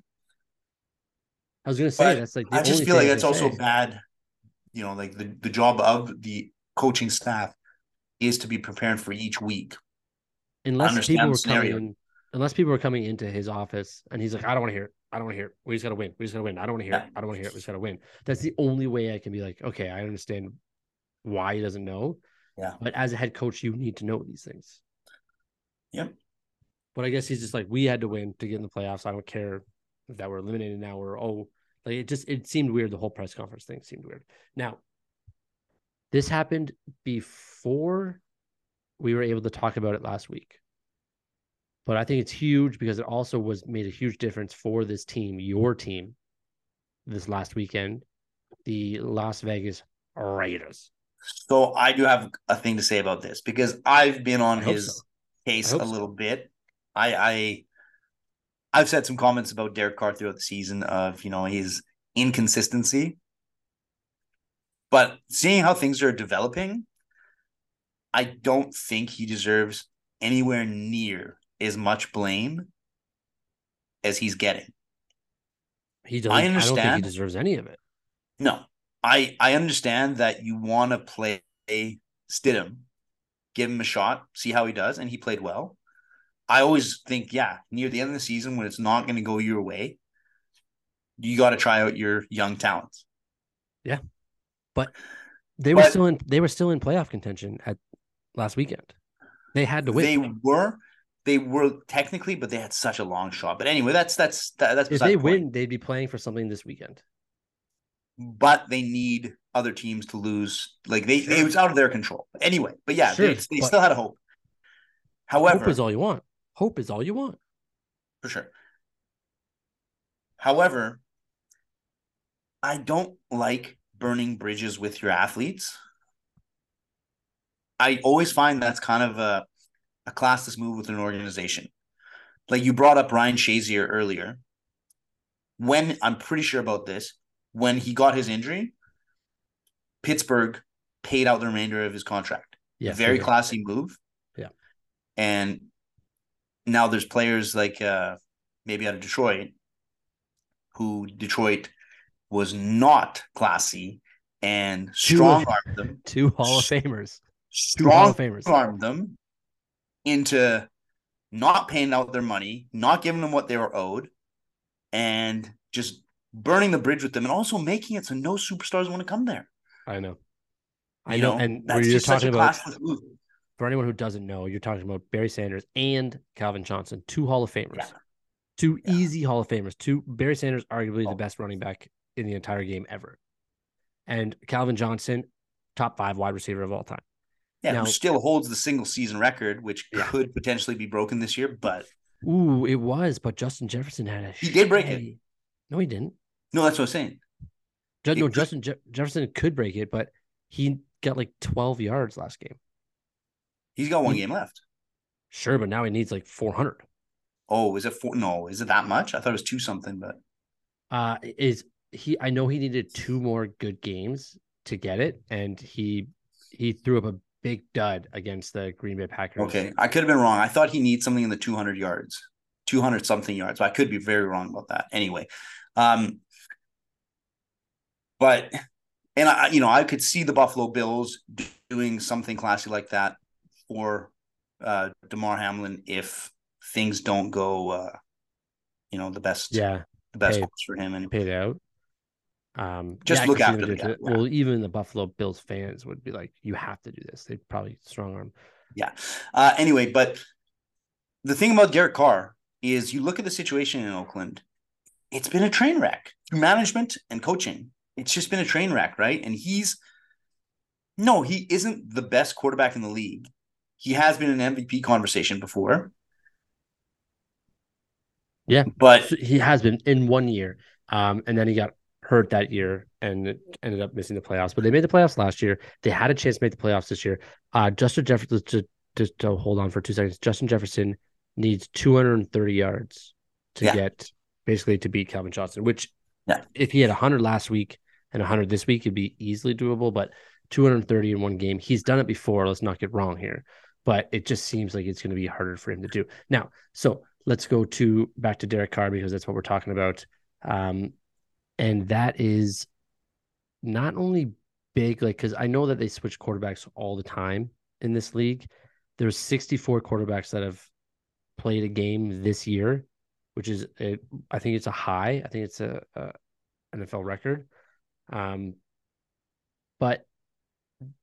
I was gonna say but that's like I just feel like that's also say. bad. You know, like the, the job of the coaching staff is to be preparing for each week. Unless people were coming in, unless people were coming into his office and he's like, I don't want to hear it. I don't want to hear it. We just got to win. We just got to win. I don't want to hear it. I don't want to hear it. We just got to win. That's the only way I can be like, okay, I understand why he doesn't know. Yeah. But as a head coach, you need to know these things. Yep. But I guess he's just like, we had to win to get in the playoffs. I don't care that we're eliminated now or oh, like it just it seemed weird. The whole press conference thing seemed weird. Now, this happened before we were able to talk about it last week but I think it's huge because it also was made a huge difference for this team, your team, this last weekend, the Las Vegas Raiders. So I do have a thing to say about this because I've been on his so. case a so. little bit. I, I I've said some comments about Derek Carr throughout the season of you know his inconsistency, but seeing how things are developing, I don't think he deserves anywhere near as much blame as he's getting. He doesn't. I understand. I don't think he deserves any of it. No, I I understand that you want to play Stidham, give him a shot, see how he does, and he played well. I always think, yeah, near the end of the season when it's not going to go your way, you got to try out your young talents. Yeah, but they were still in. They were still in playoff contention at last weekend. They had to win. They were, they were technically, but they had such a long shot. But anyway, that's that's that, that's if they the win, they'd be playing for something this weekend. But they need other teams to lose. Like they, sure. it was out of their control. Anyway, but yeah, sure, they, they still had a hope. However, hope is all you want. Hope is all you want. For sure. However, I don't like burning bridges with your athletes. I always find that's kind of a a classless move with an organization. Like you brought up Ryan Shazier earlier. When I'm pretty sure about this, when he got his injury, Pittsburgh paid out the remainder of his contract. Yeah, very classy move. Yeah, and now there's players like uh, maybe out of Detroit, who Detroit was not classy and strong armed them. Two Hall of Famers. Strong armed them into not paying out their money, not giving them what they were owed, and just burning the bridge with them, and also making it so no superstars want to come there. I know. I you know, know, and where you're talking about for anyone who doesn't know, you're talking about Barry Sanders and Calvin Johnson, two Hall of Famers, yeah. two yeah. easy Hall of Famers. Two Barry Sanders, arguably oh. the best running back in the entire game ever, and Calvin Johnson, top five wide receiver of all time. Yeah, now, who still holds the single season record, which yeah. could potentially be broken this year. But ooh, it was. But Justin Jefferson had a. He did break it. No, he didn't. No, that's what I'm saying. Just, no, Justin Je- Jefferson could break it, but he got like 12 yards last game. He's got one he, game left. Sure, but now he needs like 400. Oh, is it four? No, is it that much? I thought it was two something, but uh, is he? I know he needed two more good games to get it, and he he threw up a big dud against the Green Bay Packers. Okay, I could have been wrong. I thought he needs something in the 200 yards, 200 something yards. But I could be very wrong about that. Anyway, um, but and I, you know, I could see the Buffalo Bills doing something classy like that for uh Damar Hamlin if things don't go, uh, you know, the best. Yeah, the best for him and paid out. Um, just look after the guy. Well, even the Buffalo Bills fans would be like, "You have to do this." They'd probably strong arm. Yeah. Uh, anyway, but the thing about Derek Carr is, you look at the situation in Oakland. It's been a train wreck through management and coaching. It's just been a train wreck, right? And he's no, he isn't the best quarterback in the league. He has been an MVP conversation before. Yeah, but he has been in one year, um, and then he got hurt that year and ended up missing the playoffs. But they made the playoffs last year. They had a chance to make the playoffs this year. Uh, Justin Jefferson, just, just to hold on for two seconds, Justin Jefferson needs 230 yards to yeah. get basically to beat Calvin Johnson, which yeah. if he had 100 last week and 100 this week, it'd be easily doable. But 230 in one game, he's done it before. Let's not get wrong here. But it just seems like it's going to be harder for him to do. Now, so let's go to back to Derek Carr because that's what we're talking about. Um, and that is not only big, like because I know that they switch quarterbacks all the time in this league. There's 64 quarterbacks that have played a game this year, which is a, I think it's a high. I think it's a, a NFL record. Um, but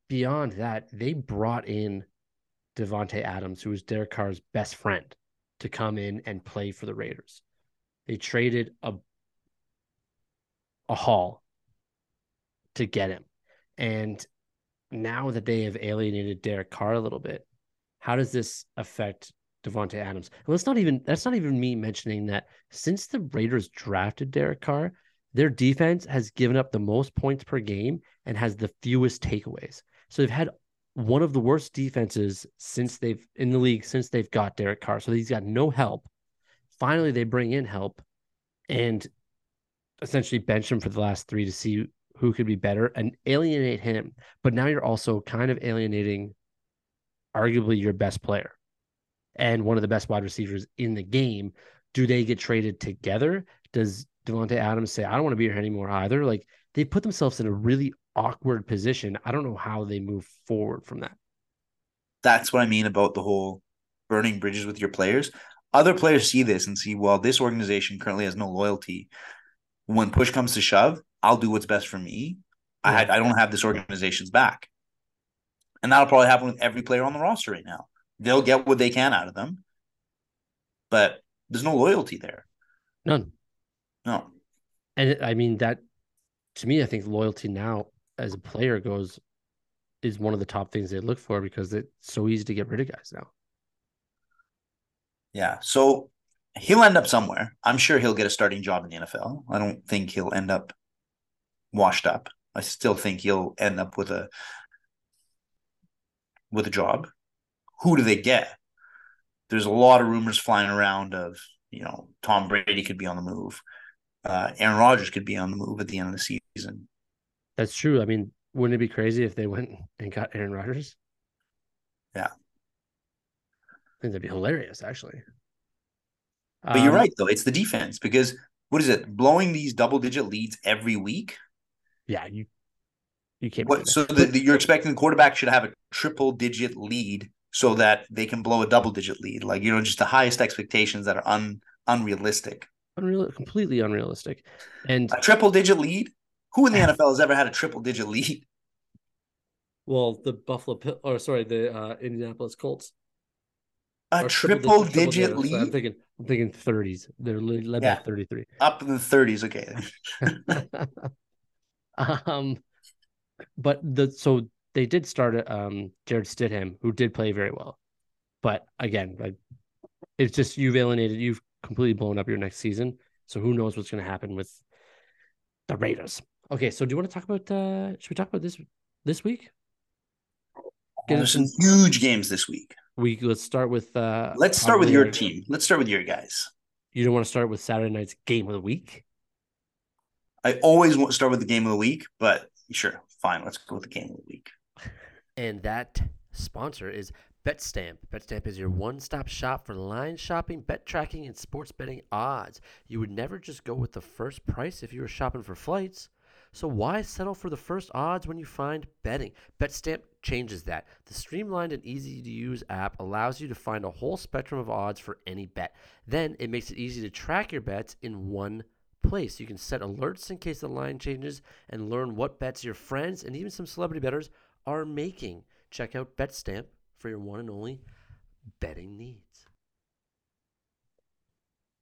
beyond that, they brought in Davante Adams, who was Derek Carr's best friend, to come in and play for the Raiders. They traded a a haul to get him. And now that they have alienated Derek Carr a little bit, how does this affect Davante Adams? And let's not even that's not even me mentioning that since the Raiders drafted Derek Carr, their defense has given up the most points per game and has the fewest takeaways. So they've had one of the worst defenses since they've in the league since they've got Derek Carr. So he's got no help. Finally, they bring in help, and essentially bench him for the last three to see who could be better and alienate him. But now you're also kind of alienating arguably your best player and one of the best wide receivers in the game. Do they get traded together? Does Davante Adams say, I don't want to be here anymore either? Like they put themselves in a really awkward position. I don't know how they move forward from that. That's what I mean about the whole burning bridges with your players. Other players see this and see, well, this organization currently has no loyalty when push comes to shove, I'll do what's best for me. I I don't have this organization's back, and that'll probably happen with every player on the roster right now. They'll get what they can out of them, but there's no loyalty there. None. No. And I mean that to me, I think loyalty now as a player goes is one of the top things they look for because it's so easy to get rid of guys now. Yeah. So he'll end up somewhere. I'm sure he'll get a starting job in the NFL. I don't think he'll end up washed up. I still think he'll end up with a with a job. Who do they get? There's a lot of rumors flying around of you know Tom Brady could be on the move. Uh, Aaron Rodgers could be on the move at the end of the season. That's true. I mean, wouldn't it be crazy if they went and got Aaron Rodgers? Yeah, I think that'd be hilarious, actually. But um, you're right, though. It's the defense because what is it? Blowing these double digit leads every week. Yeah, you you can't. What, so the, the, you're expecting the quarterback should have a triple digit lead so that they can blow a double digit lead, like you know, just the highest expectations that are un unrealistic. Unreal, completely unrealistic, and a triple digit lead. Who in the NFL has ever had a triple digit lead? Well, the Buffalo, or sorry, the uh, Indianapolis Colts. A triple, triple, digit, triple digit lead. So I'm thinking, I'm thinking 30s. They're led yeah. by 33. Up in the 30s. Okay. um, but the so they did start um Jarrett Stidham, who did play very well, but again, like it's just you've alienated, you've completely blown up your next season. So who knows what's going to happen with the Raiders? Okay, so do you want to talk about? uh Should we talk about this this week? Get There's some huge games this week. We let's start with. uh Let's start with your team. Let's start with your guys. You don't want to start with Saturday night's game of the week. I always want to start with the game of the week, but sure, fine. Let's go with the game of the week. And that sponsor is BetStamp. BetStamp is your one stop shop for line shopping, bet tracking, and sports betting odds. You would never just go with the first price if you were shopping for flights. So why settle for the first odds when you find betting? BetStamp changes that. The streamlined and easy to use app allows you to find a whole spectrum of odds for any bet. Then it makes it easy to track your bets in one place. You can set alerts in case the line changes and learn what bets your friends and even some celebrity bettors are making. Check out BetStamp for your one and only betting needs.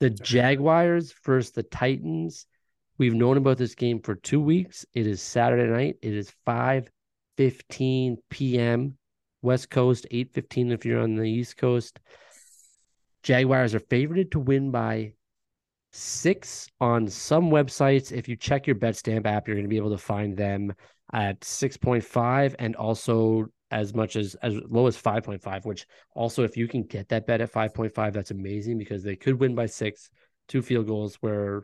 The Jaguars versus the Titans. We've known about this game for two weeks. It is Saturday night. It is 5 15 p.m. West Coast, 8:15 if you're on the East Coast. Jaguars are favored to win by six on some websites. If you check your BetStamp app, you're going to be able to find them at 6.5 and also as much as as low as 5.5 which also if you can get that bet at 5.5 that's amazing because they could win by six two field goals where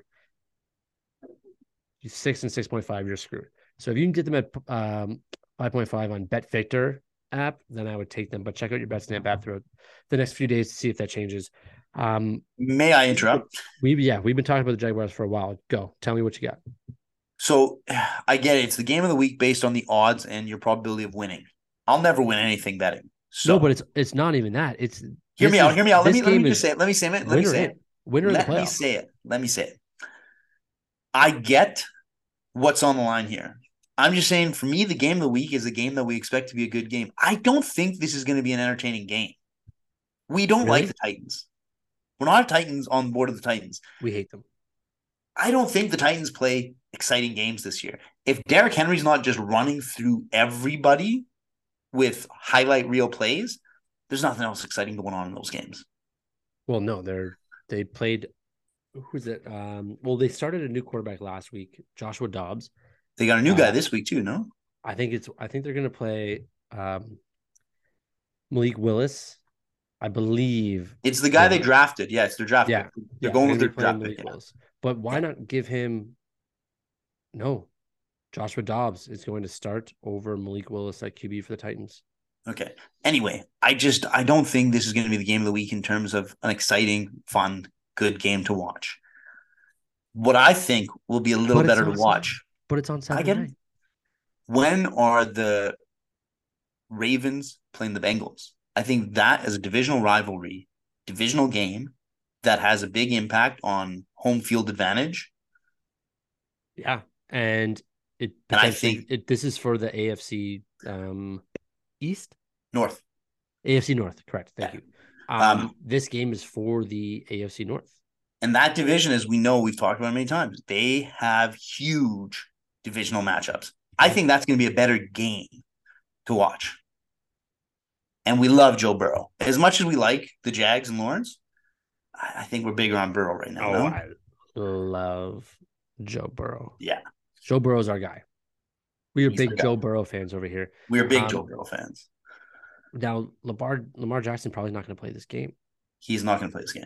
six and 6.5 you're screwed so if you can get them at um, 5.5 on BetVictor app then i would take them but check out your BetStamp app throughout the next few days to see if that changes um, May I interrupt? We yeah, we've been talking about the Jaguars for a while. Go, tell me what you got. So I get it. It's the game of the week based on the odds and your probability of winning. I'll never win anything betting. So no, but it's it's not even that. It's hear me out. Hear me out. Let me let me just say it. Let me say it. Let me say it. Winner let me say it. Let me say it. I get what's on the line here. I'm just saying, for me, the game of the week is a game that we expect to be a good game. I don't think this is going to be an entertaining game. We don't really? like the Titans. We're not Titans on board of the Titans. We hate them. I don't think the Titans play exciting games this year. If Derrick Henry's not just running through everybody with highlight reel plays, there's nothing else exciting going on in those games. Well, no, they're they played who's it? Um, well, they started a new quarterback last week, Joshua Dobbs. They got a new uh, guy this week too, no? I think it's I think they're gonna play um Malik Willis I believe it's the guy they drafted. Yeah, they're draft. Yeah, they're yeah, going with their draft pick. Yeah. But why not give him? No, Joshua Dobbs is going to start over Malik Willis at QB for the Titans. Okay. Anyway, I just I don't think this is going to be the game of the week in terms of an exciting, fun, good game to watch. What I think will be a little better to watch. But it's on Saturday. night. When are the Ravens playing the Bengals? I think that is a divisional rivalry, divisional game that has a big impact on home field advantage. Yeah, and it and I think it, this is for the AFC um, East, North, AFC North. Correct. Thank yeah. you. Um, um, this game is for the AFC North, and that division, as we know, we've talked about many times. They have huge divisional matchups. I think that's going to be a better game to watch and we love Joe Burrow as much as we like the Jags and Lawrence. I think we're bigger on Burrow right now. Oh, no? I love Joe Burrow. Yeah, Joe Burrow's our guy. We are He's big Joe Burrow fans over here. We are big um, Joe Burrow fans. Now, Lamar Lamar Jackson probably not going to play this game. He's not going to play this game.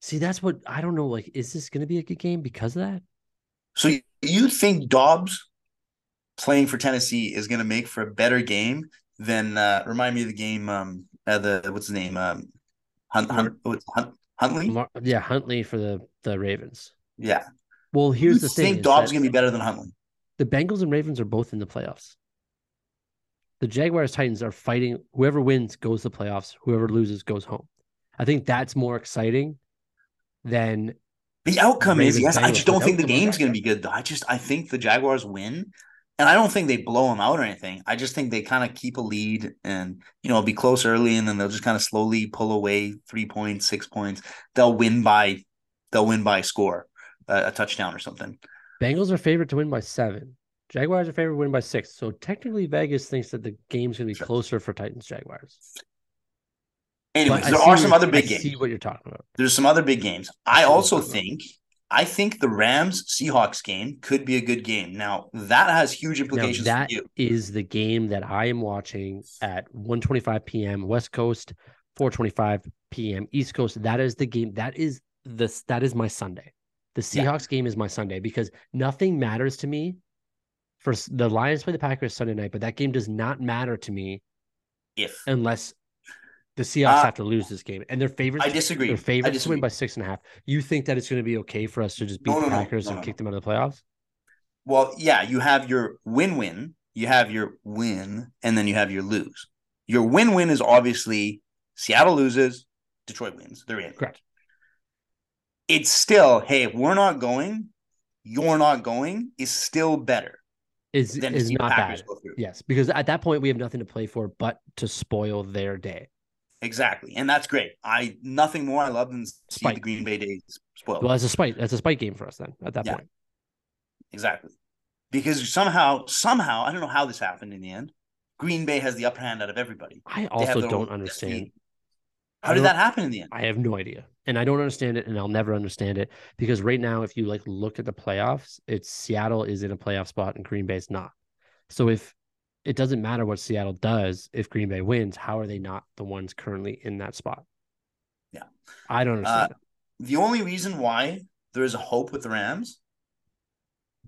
See, that's what I don't know. Like, is this going to be a good game because of that? So you think Dobbs playing for Tennessee is going to make for a better game than uh, remind me of the game. Um, uh, the what's the name? Um, Hunt, Hunt, Hunt, Huntley. Yeah, Huntley for the the Ravens. Yeah. Well, here's you the thing: think Dobbs that gonna be better than Huntley? the Bengals and Ravens are both in the playoffs. The Jaguars Titans are fighting. Whoever wins goes to the playoffs. Whoever loses goes home. I think that's more exciting than The outcome is Ravens, yes. I just don't think the game's going to be good though. I just I think the Jaguars win, and I don't think they blow them out or anything. I just think they kind of keep a lead, and you know, be close early, and then they'll just kind of slowly pull away three points, six points. They'll win by, they'll win by score, a, a touchdown or something. Bengals are favored to win by seven. Jaguars are favored to win by six. So technically, Vegas thinks that the game's going to be Sure. closer for Titans Jaguars. Anyways, there are some other big I games. See what you're talking about. There's some other big games. I see also think. I think the Rams Seahawks game could be a good game. Now that has huge Now, implications that for you. is the game that I am watching at 1:25 p.m. West Coast, 4:25 p.m. East Coast. That is the game. That is this. That is my Sunday. The Yeah. Seahawks game is my Sunday because nothing matters to me. For the Lions play the Packers Sunday night, but that game does not matter to me If unless the Seahawks Uh, have to lose this game, and their favorite. I disagree, Their favorite to win by six and a half. You think that it's going to be okay for us to just beat No, the no, Packers no, and kick them out of the playoffs? Well, yeah, you have your win-win, you have your win, and then you have your lose. Your win-win is obviously Seattle loses, Detroit wins. They're in. Correct. It's still, hey, if we're not going, you're not going is still better Is is not Packers bad. Yes, because at that point we have nothing to play for but to spoil their day. Exactly. And that's great. I nothing more I love than see Spite. the Green Bay days spoiled. Well, that's a spite. That's a spite game for us then. At that Yeah. point, Exactly. Because somehow, somehow, I don't know how this happened in the end. Green Bay has the upper hand out of everybody. I also don't understand. How did that happen in the end? I have no idea, and I don't understand it, and I'll never understand it because right now, if you like look at the playoffs, it's Seattle is in a playoff spot and Green Bay's not. So if it doesn't matter what Seattle does, if Green Bay wins, how are they not the ones currently in that spot? Yeah. I don't uh, understand. it. The only reason why there is a hope with the Rams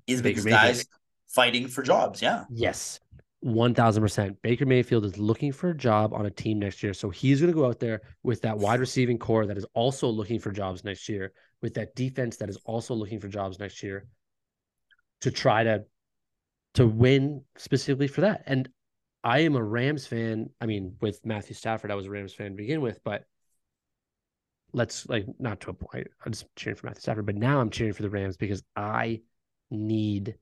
is Baker because Mayfield. guys fighting for jobs. Yeah. Yes, one thousand percent. Baker Mayfield is looking for a job on a team next year, so he's going to go out there with that wide receiving core that is also looking for jobs next year, with that defense that is also looking for jobs next year, to try to to win specifically for that. And I am a Rams fan. I mean, with Matthew Stafford, I was a Rams fan to begin with, but let's like not to a point. I'm just cheering for Matthew Stafford, but now I'm cheering for the Rams because I need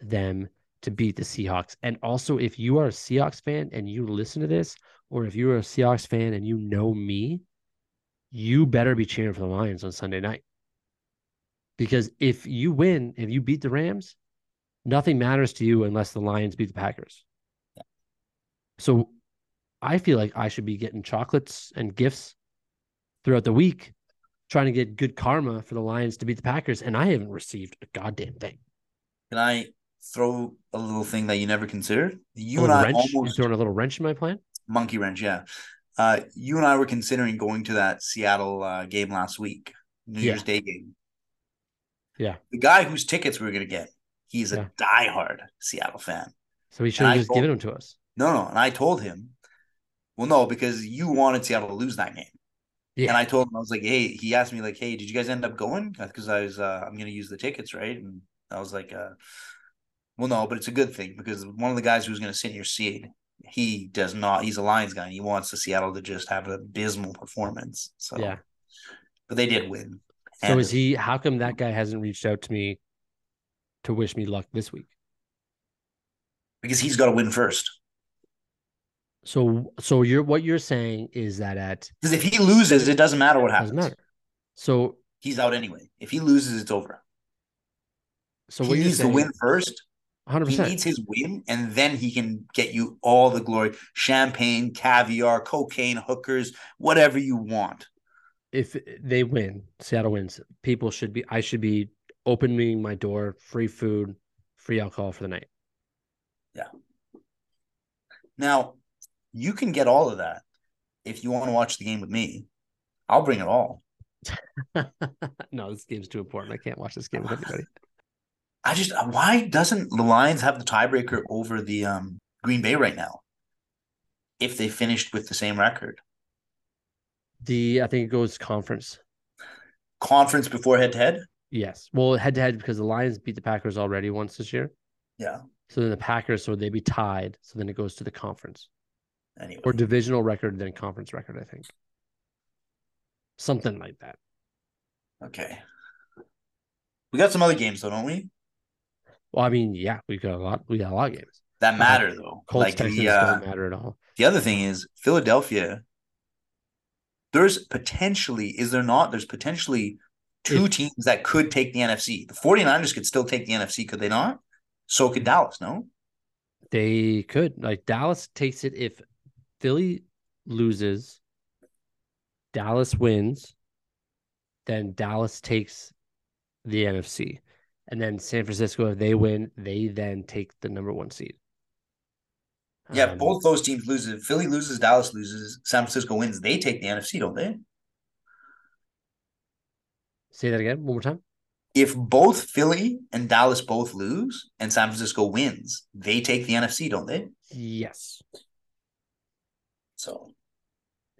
them to beat the Seahawks. And also, if you are a Seahawks fan and you listen to this, or if you're a Seahawks fan and you know me, you better be cheering for the Lions on Sunday night. Because if you win, if you beat the Rams, nothing matters to you unless the Lions beat the Packers. So I feel like I should be getting chocolates and gifts throughout the week, trying to get good karma for the Lions to beat the Packers. And I haven't received a goddamn thing. Can I throw a little thing that you never considered? You A and I wrench? Almost throwing a little wrench in my plan? monkey wrench. Yeah. Uh, you and I were considering going to that Seattle uh, game last week, New Yeah. Year's Day game. Yeah. The guy whose tickets we were going to get, he's a Yeah. diehard Seattle fan. So he should have just told- given them to us. No, no. And I told him, well, no, because you wanted Seattle to lose that game. Yeah. And I told him, I was like, hey, he asked me, like, hey, did you guys end up going? Because I was, uh, I'm going to use the tickets, right? And I was like, uh, well, no, but it's a good thing because one of the guys who's going to sit in your seat, he does not, he's a Lions guy. And he wants the Seattle to just have an abysmal performance. So, yeah. but they did win. So And is he? How come that guy hasn't reached out to me to wish me luck this week? Because he's got to win first. So, so you're what you're saying is that at Because if he loses, it doesn't matter what happens. doesn't matter. So, He's out anyway. If he loses, it's over. so he needs to win first. 100%. He needs his win, and then he can get you all the glory: champagne, caviar, cocaine, hookers, whatever you want. If they win, Seattle wins. People should be. I should be opening my door, free food, free alcohol for the night. Yeah. Now, you can get all of that if you want to watch the game with me. I'll bring it all. no, this game's too important. I can't watch this game with anybody. I just why doesn't the Lions have the tiebreaker over the um, Green Bay right now? If they finished with the same record, The I think it goes conference. conference before head to head. Yes. Well, head to head because the Lions beat the Packers already once this year. Yeah. So then the Packers, so they'd be tied. So then it goes to the conference Anyway. or divisional record, then conference record, I think. Something like that. Okay. We got some other games though, don't we? Well, I mean, yeah, we got a lot. We got a lot of games. That matter though. Colts like Texans the uh, don't matter at all. the other thing is Philadelphia. There's potentially, is there not? There's potentially two teams that could take the NFC. The 49ers could still take the NFC, could they not? So could Dallas, no? They could like Dallas takes it if Philly loses, Dallas wins, then Dallas takes the NFC. And then San Francisco, if they win, they then take the number one seed. Yeah, Um, both those teams lose. If Philly loses, Dallas loses, San Francisco wins, they take the NFC, don't they? Say that again one more time. If both Philly and Dallas both lose and San Francisco wins, they take the NFC, don't they? Yes. So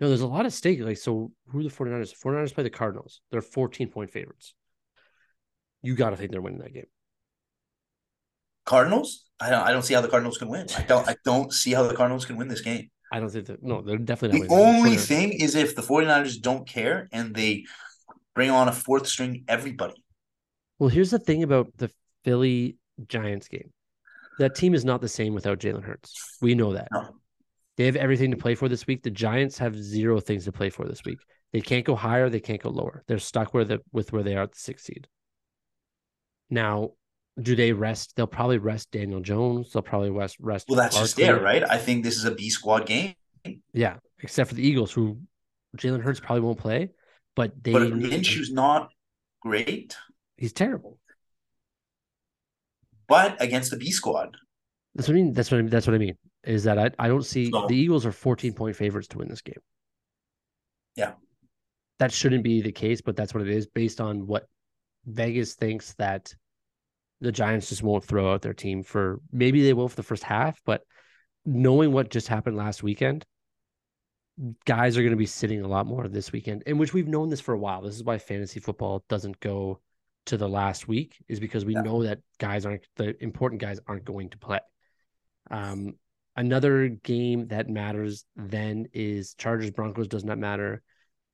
No, there's a lot of stake. Like, so who are the 49ers? 49ers play the Cardinals. They're 14 point favorites. You got to think they're winning that game. Cardinals, I don't I don't see how the Cardinals can win. I don't I don't see how the Cardinals can win this game. I don't think that. No, they're definitely The winning. only thing is if the 49ers don't care and they bring on a fourth string everybody. Well, here's the thing about the Philly Giants game. That team is not the same without Jalen Hurts. We know that. No. They have everything to play for this week. The Giants have zero things to play for this week. They can't go higher. They can't go lower. They're stuck where the with where they are at the sixth seed. Now, do they rest? They'll probably rest Daniel Jones. They'll probably rest rest. Well, that's just Barkley. there, right? I think this is a B squad game. Yeah, except for the Eagles, who Jalen Hurts probably won't play, but they But Minshew's not great, he's terrible. but against the B squad. That's what I mean. That's what I mean. That's what I mean. Is that I, I don't see So- the Eagles are 14 point favorites to win this game. Yeah. That shouldn't be the case, but that's what it is based on what Vegas thinks that the Giants just won't throw out their team for maybe they will for the first half, but knowing what just happened last weekend, guys are going to be sitting a lot more this weekend, in which we've known this for a while. This is why fantasy football doesn't go to the last week, is because we Yeah. know that guys aren't the important guys aren't going to play. Um, another game that matters then is Chargers Broncos does not matter.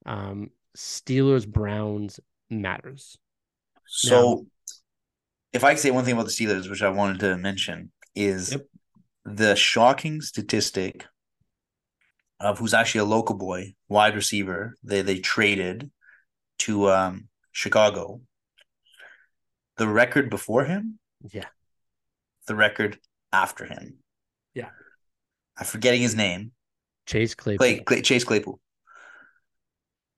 Um, Steelers Browns matters. So, if I say one thing about the Steelers, which I wanted to mention, is Yep. the shocking statistic of who's actually a local boy, wide receiver. They they traded to um, Chicago. The record before him, Yeah. the record after him. Yeah. I'm forgetting his name. Chase Claypool. Clay, Clay, Chase Claypool.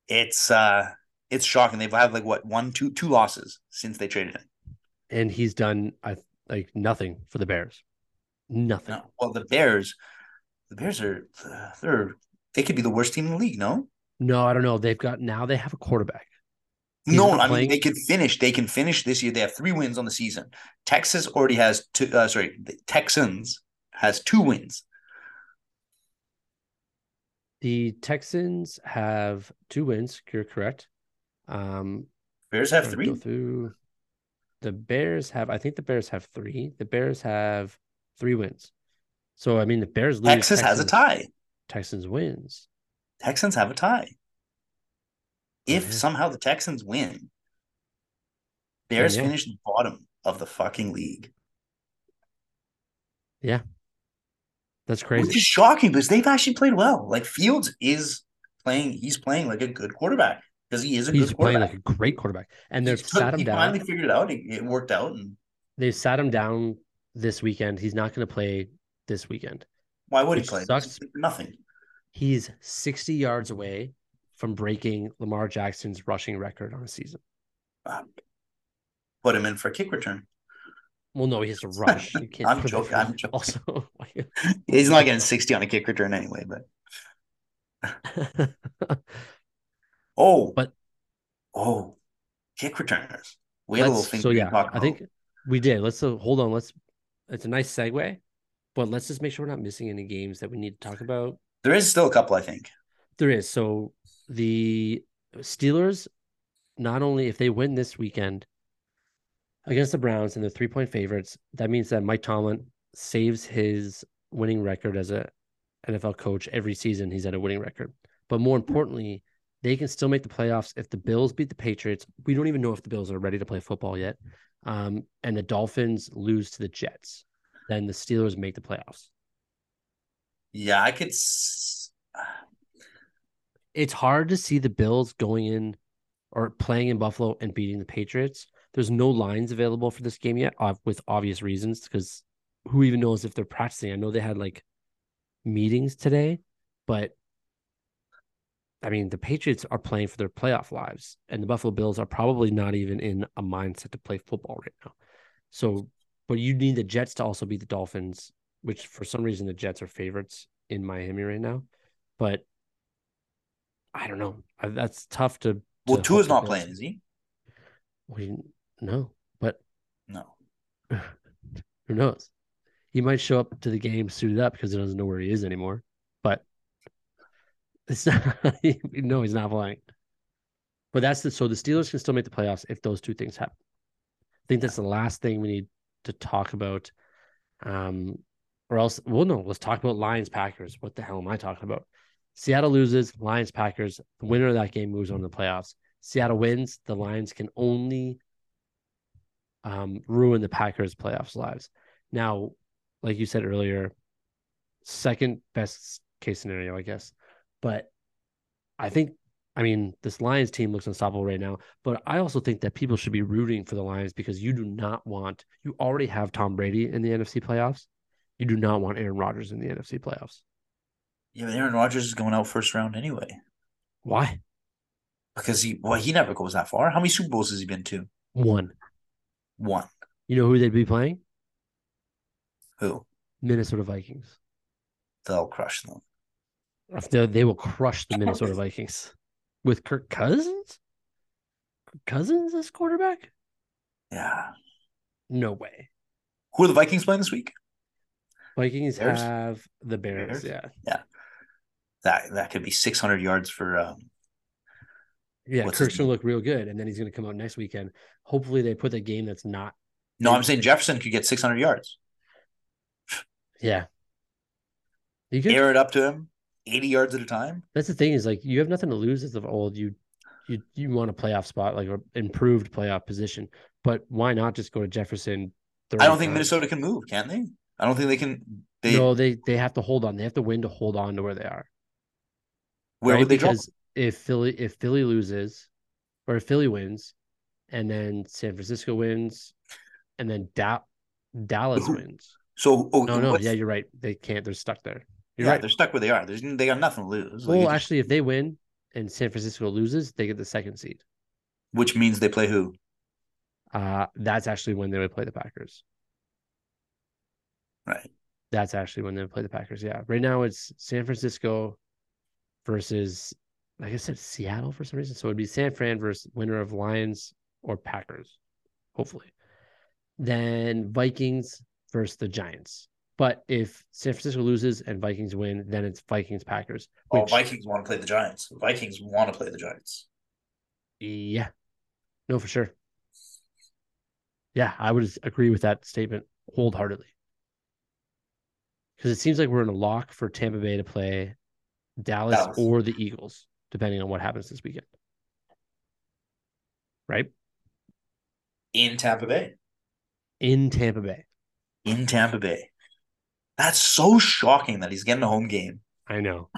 It's uh it's shocking. They've had like what one, two, two losses since they traded him. and he's done I like nothing for the Bears. Nothing. No. Well, the Bears, the Bears are they're they could be the worst team in the league. No, No, I don't know. They've got now they have a quarterback. He's no. I mean, they could finish. They can finish this year. They have three wins on the season. Texas already has two. Uh, sorry, the Texans has two wins. The Texans have two wins. You're correct. Um, Bears have three. Through. The Bears have. I think the Bears have three. The Bears have three wins. So I mean, the Bears lose. Texas has a tie. Texans wins. Texans have a tie. Oh, if yeah. somehow the Texans win, oh, Bears yeah. finish bottom of the fucking league. Yeah. That's Which crazy. is shocking because they've actually played well. Like Fields is playing, he's playing like a good quarterback because he is a He's good playing quarterback. like a great quarterback, and they've took- sat him he down. finally figured it out. It, it worked out. And They've sat him down this weekend. He's not going to play this weekend. why would he play? sucks. Nothing. He's 60 yards away from breaking Lamar Jackson's rushing record on a season. Uh, put him in for a kick return. Well, no, he has to rush. You can't I'm joking, I'm joking. Also, He's not getting 60 on a kick return anyway, but oh, But- oh, kick returners. We had a little thing so we yeah, I think we did. Let's uh, hold on. Let's. It's a nice segue, but let's just make sure we're not missing any games that we need to talk about. there is still a couple, I think. There is. So the Steelers, not only if they win this weekend, against the Browns and they're three point favorites. That means that Mike Tomlin saves his winning record as a NFL coach every season. He's at a winning record. But more importantly, they can still make the playoffs if the Bills beat the Patriots. We don't even know if the Bills are ready to play football yet. Um, and the Dolphins lose to the Jets. Then the Steelers make the playoffs. Yeah, I could. S- It's hard to see the Bills going in or playing in Buffalo and beating the Patriots. There's no lines available for this game yet, with obvious reasons, because who even knows if they're practicing? I know they had like meetings today, but I mean, the Patriots are playing for their playoff lives, and the Buffalo Bills are probably not even in a mindset to play football right now. So, but you need the Jets to also beat the Dolphins, which for some reason the Jets are favorites in Miami right now. But I don't know. I, that's tough to. well, to Tua's not playing, is he? We no, but No. who knows? He might show up to the game suited up because he doesn't know where he is anymore. But it's not. no, he's not playing. But that's the so the Steelers can still make the playoffs if those two things happen. I think that's the last thing we need to talk about. Um, or else, well, no, let's talk about Lions Packers. What the hell am I talking about? Seattle loses, Lions Packers. The winner of that game moves on to the playoffs. Seattle wins, the Lions can only um, ruin the Packers' playoffs lives. Now, like you said earlier, second best case scenario, I guess. But I think, I mean, this Lions team looks unstoppable right now. But I also think that people should be rooting for the Lions because you do not want, you already have Tom Brady in the NFC playoffs. You do not want Aaron Rodgers in the NFC playoffs. Yeah, but Aaron Rodgers is going out first round anyway Why? because he well he never goes that far. How many Super Bowls has he been to? One. One. You know who they'd be playing? Who? Minnesota Vikings. They'll crush them. They, they will crush the Minnesota Vikings with Kirk Cousins. Kirk Cousins as quarterback? Yeah. No way. Who are the Vikings playing this week? Vikings Bears? have the Bears. Bears? Yeah. That that could be 600 yards for um, Yeah. What's Kirk's going to look real good. And then he's going to come out next weekend. Hopefully, they put the game that's not. No, I'm saying Jefferson could get 600 yards. Yeah. You could. Air it up to him 80 yards at a time. That's the thing is like you have nothing to lose as of old. You you you want a playoff spot, like an improved playoff position. But why not just go to Jefferson? I don't think times? Minnesota can move, can they? I don't think they can. They no, they they have to hold on. They have to win to hold on to where they are. where right? would they drop? because if Philly if Philly loses or if Philly wins and then San Francisco wins and then da- Dallas wins. So oh, No, no, yeah, you're right. They can't. They're stuck there. You're yeah, right. they're stuck where they are. There's they got nothing to lose. Like, Well, actually, if they win and San Francisco loses, they get the second seed. which means they play who? Uh, that's actually when they would play the Packers. Right. That's actually when they would play the Packers. Yeah. Right now it's San Francisco versus, like I said, Seattle for some reason. So it'd be San Fran versus winner of Lions or Packers, hopefully. Then Vikings versus the Giants. But if San Francisco loses and Vikings win, then it's Vikings Packers. Oh, Vikings want to play the Giants. Vikings want to play the Giants. yeah, no, for sure. Yeah, I would agree with that statement wholeheartedly. Because it seems like we're in a lock for Tampa Bay to play Dallas, Dallas. or the Eagles, depending on what happens this weekend. Right? In Tampa Bay. In Tampa Bay. In Tampa Bay. That's so shocking that he's getting a home game. I know.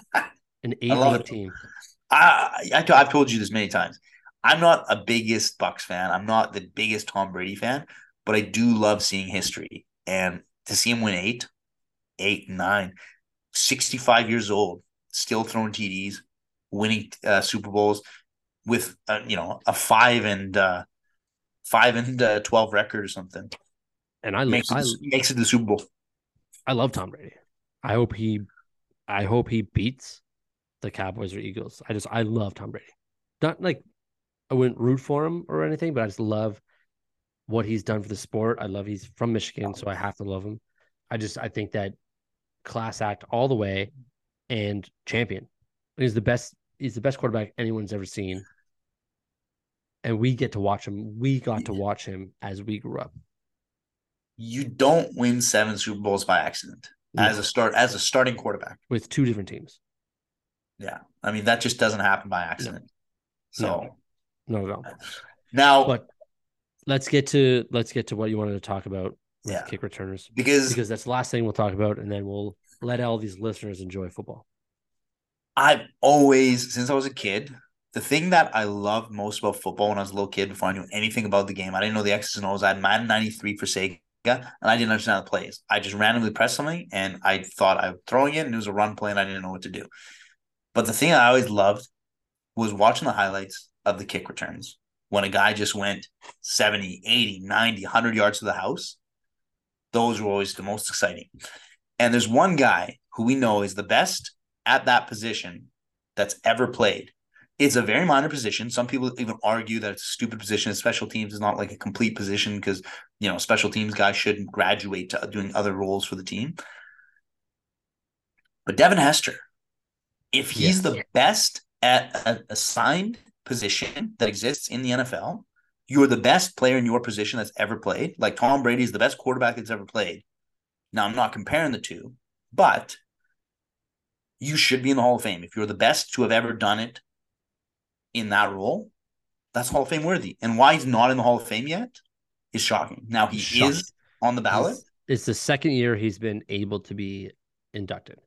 An 8 love 8 it. team. I, I I've told you this many times. I'm not a biggest Bucs fan. I'm not the biggest Tom Brady fan, but I do love seeing history. And to see him win eight, eight, nine, 65 years old, still throwing TDs, winning uh, Super Bowls with uh, you know a five and uh, five and uh, twelve record or something And I, makes it, I, makes it the Super Bowl. I love Tom Brady. I hope he I hope he beats the Cowboys or Eagles. I just I love Tom Brady. Not like I wouldn't root for him or anything, but I just love what he's done for the sport. I love he's from Michigan, so I have to love him. I just I think that class act all the way and champion. He's the best he's the best quarterback anyone's ever seen. and we get to watch him. We got to watch him as we grew up. You don't win seven Super Bowls by accident No. as a start as a starting quarterback. with two different teams. Yeah, I mean that just doesn't happen by accident. So no, no, now, But let's get to let's get to what you wanted to talk about with Yeah. kick returners because because that's the last thing we'll talk about, and then we'll let all these listeners enjoy football. I've always, since I was a kid, the thing that I loved most about football when I was a little kid, before I knew anything about the game, I didn't know the X's and O's. I had Madden 93 for Sega, and I didn't understand how the plays. I just randomly pressed something, and I thought I was throwing it, and it was a run play, and I didn't know what to do. But the thing I always loved was watching the highlights of the kick returns when a guy just went 70, 80, 90, 100 yards to the house. Those were always the most exciting. And there's one guy who we know is the best at that position that's ever played. It's a very minor position. Some people even argue that it's a stupid position. Special teams is not like a complete position because you know special teams guys shouldn't graduate to doing other roles for the team. But Devin Hester, if he's Yes. the best at an assigned position that exists in the NFL, you're the best player in your position that's ever played. Like Tom Brady is the best quarterback that's ever played. Now I'm not comparing the two, but you should be in the Hall of Fame. If you're the best to have ever done it in that role, that's Hall of Fame worthy. And why he's not in the Hall of Fame yet is shocking. Now he Shocking. is on the ballot. It's, it's the second year he's been able to be inducted.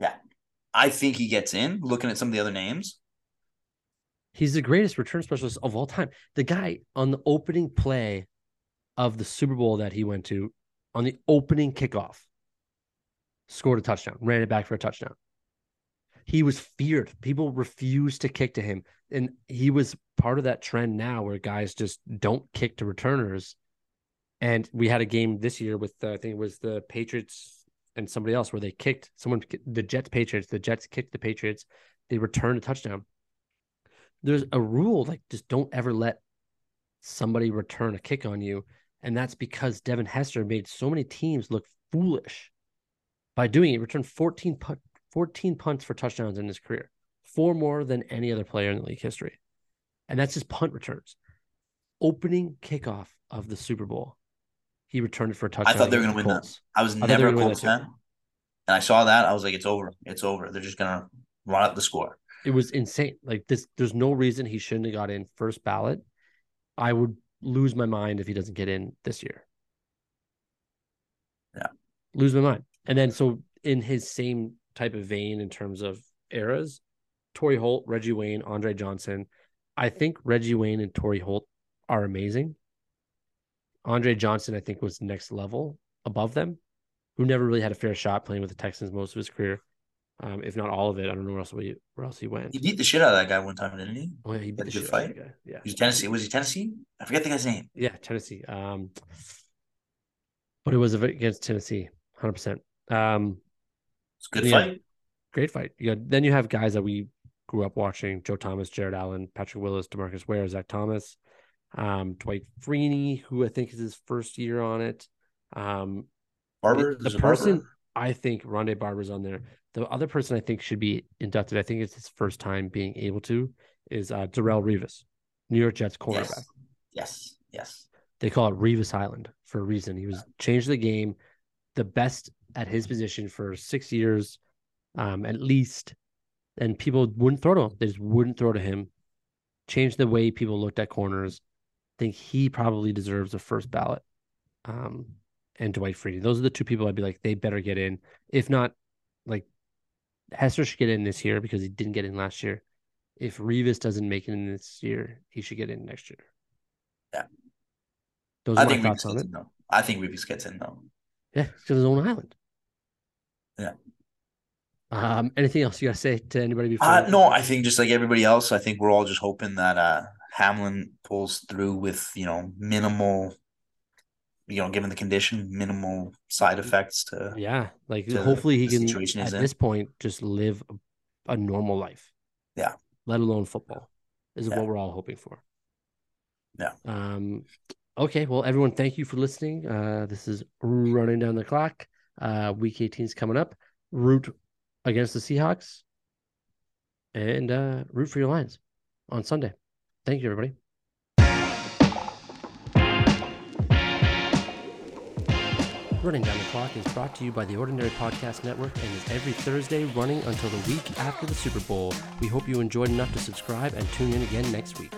Yeah. I think he gets in. Looking at some of the other names, He's the greatest return specialist of all time. The guy on the opening play of the Super Bowl that he went to, on the opening kickoff, scored a touchdown, ran it back for a touchdown. He was feared. People refused to kick to him. And he was part of that trend now where guys just don't kick to returners. And we had a game this year with, uh, I think it was the Patriots and somebody else where they kicked someone, the Jets Patriots, the Jets kicked the Patriots. They returned a touchdown there's a rule like just don't ever let somebody return a kick on you. And that's because Devin Hester made so many teams look foolish by doing it. He returned 14, punt, 14 punts for touchdowns in his career, four more than any other player in the league history. And that's his punt returns. Opening kickoff of the Super Bowl, he returned it for a touchdown. I thought they were going to win that. I was they never a Colts fan, and I saw that. I was like, "It's over. It's over. They're just going to run up the score." It was insane. Like this, there's no reason he shouldn't have got in first ballot. I would lose my mind if he doesn't get in this year. Yeah. Lose my mind. And then so in his same type of vein in terms of eras, Torry Holt, Reggie Wayne, Andre Johnson. I think Reggie Wayne and Torry Holt are amazing. Andre Johnson, I think, was next level above them, who never really had a fair shot playing with the Texans most of his career. Um, if not all of it. I don't know where else he, where else he went. He beat the shit out of that guy one time, didn't he? Oh, yeah, he beat the shit out of fight? that guy. Yeah. He was Tennessee. Was he Tennessee? I forget the guy's name. Yeah, Tennessee. Um, but it was a- against Tennessee, hundred percent. It's a good Yeah. fight. great fight. Got, then you have guys that we grew up watching: Joe Thomas, Jared Allen, Patrick Willis, DeMarcus Ware, Zach Thomas, um, Dwight Freeney, who I think is his first year on it. Um, Barber. the There's a Barber? person I think Rondé Barber's on there. The other person I think should be inducted. I think it's his first time being able to is uh, Darrelle Revis, New York Jets cornerback. Yes. Yes. Yes. they call it Revis Island for a reason. He was changed the game, the best at his position for six years, um, at least. And people wouldn't throw to him. They just wouldn't throw to him. Changed the way people looked at corners. I think he probably deserves a first ballot. Um, and Dwight Freeney. Those are the two people I'd be like, they better get in. If not, like Hester should get in this year because he didn't get in last year. If Revis doesn't make it in this year, he should get in next year. Yeah. Those are I my think thoughts Revis on it. I think Revis gets in though. Yeah, because his own island. Yeah. Um, anything else you gotta say to anybody before? Uh, no, I think just like everybody else, I think we're all just hoping that uh Hamlin pulls through with you know minimal, you know, given the condition, minimal side effects to Yeah, like to hopefully he can at he's in. this point just live a, a normal life. Yeah. Let alone football. Is Yeah. what we're all hoping for. Yeah. Um okay, well, everyone, thank you for listening. Uh, this is running down the clock. Uh, week 18 is coming up. Root against the Seahawks and uh, root for your Lions on Sunday. Thank you, everybody. Running Down the Clock is brought to you by the Ordinary Podcast Network and is every Thursday running until the week after the Super Bowl. We hope you enjoyed enough to subscribe and tune in again next week.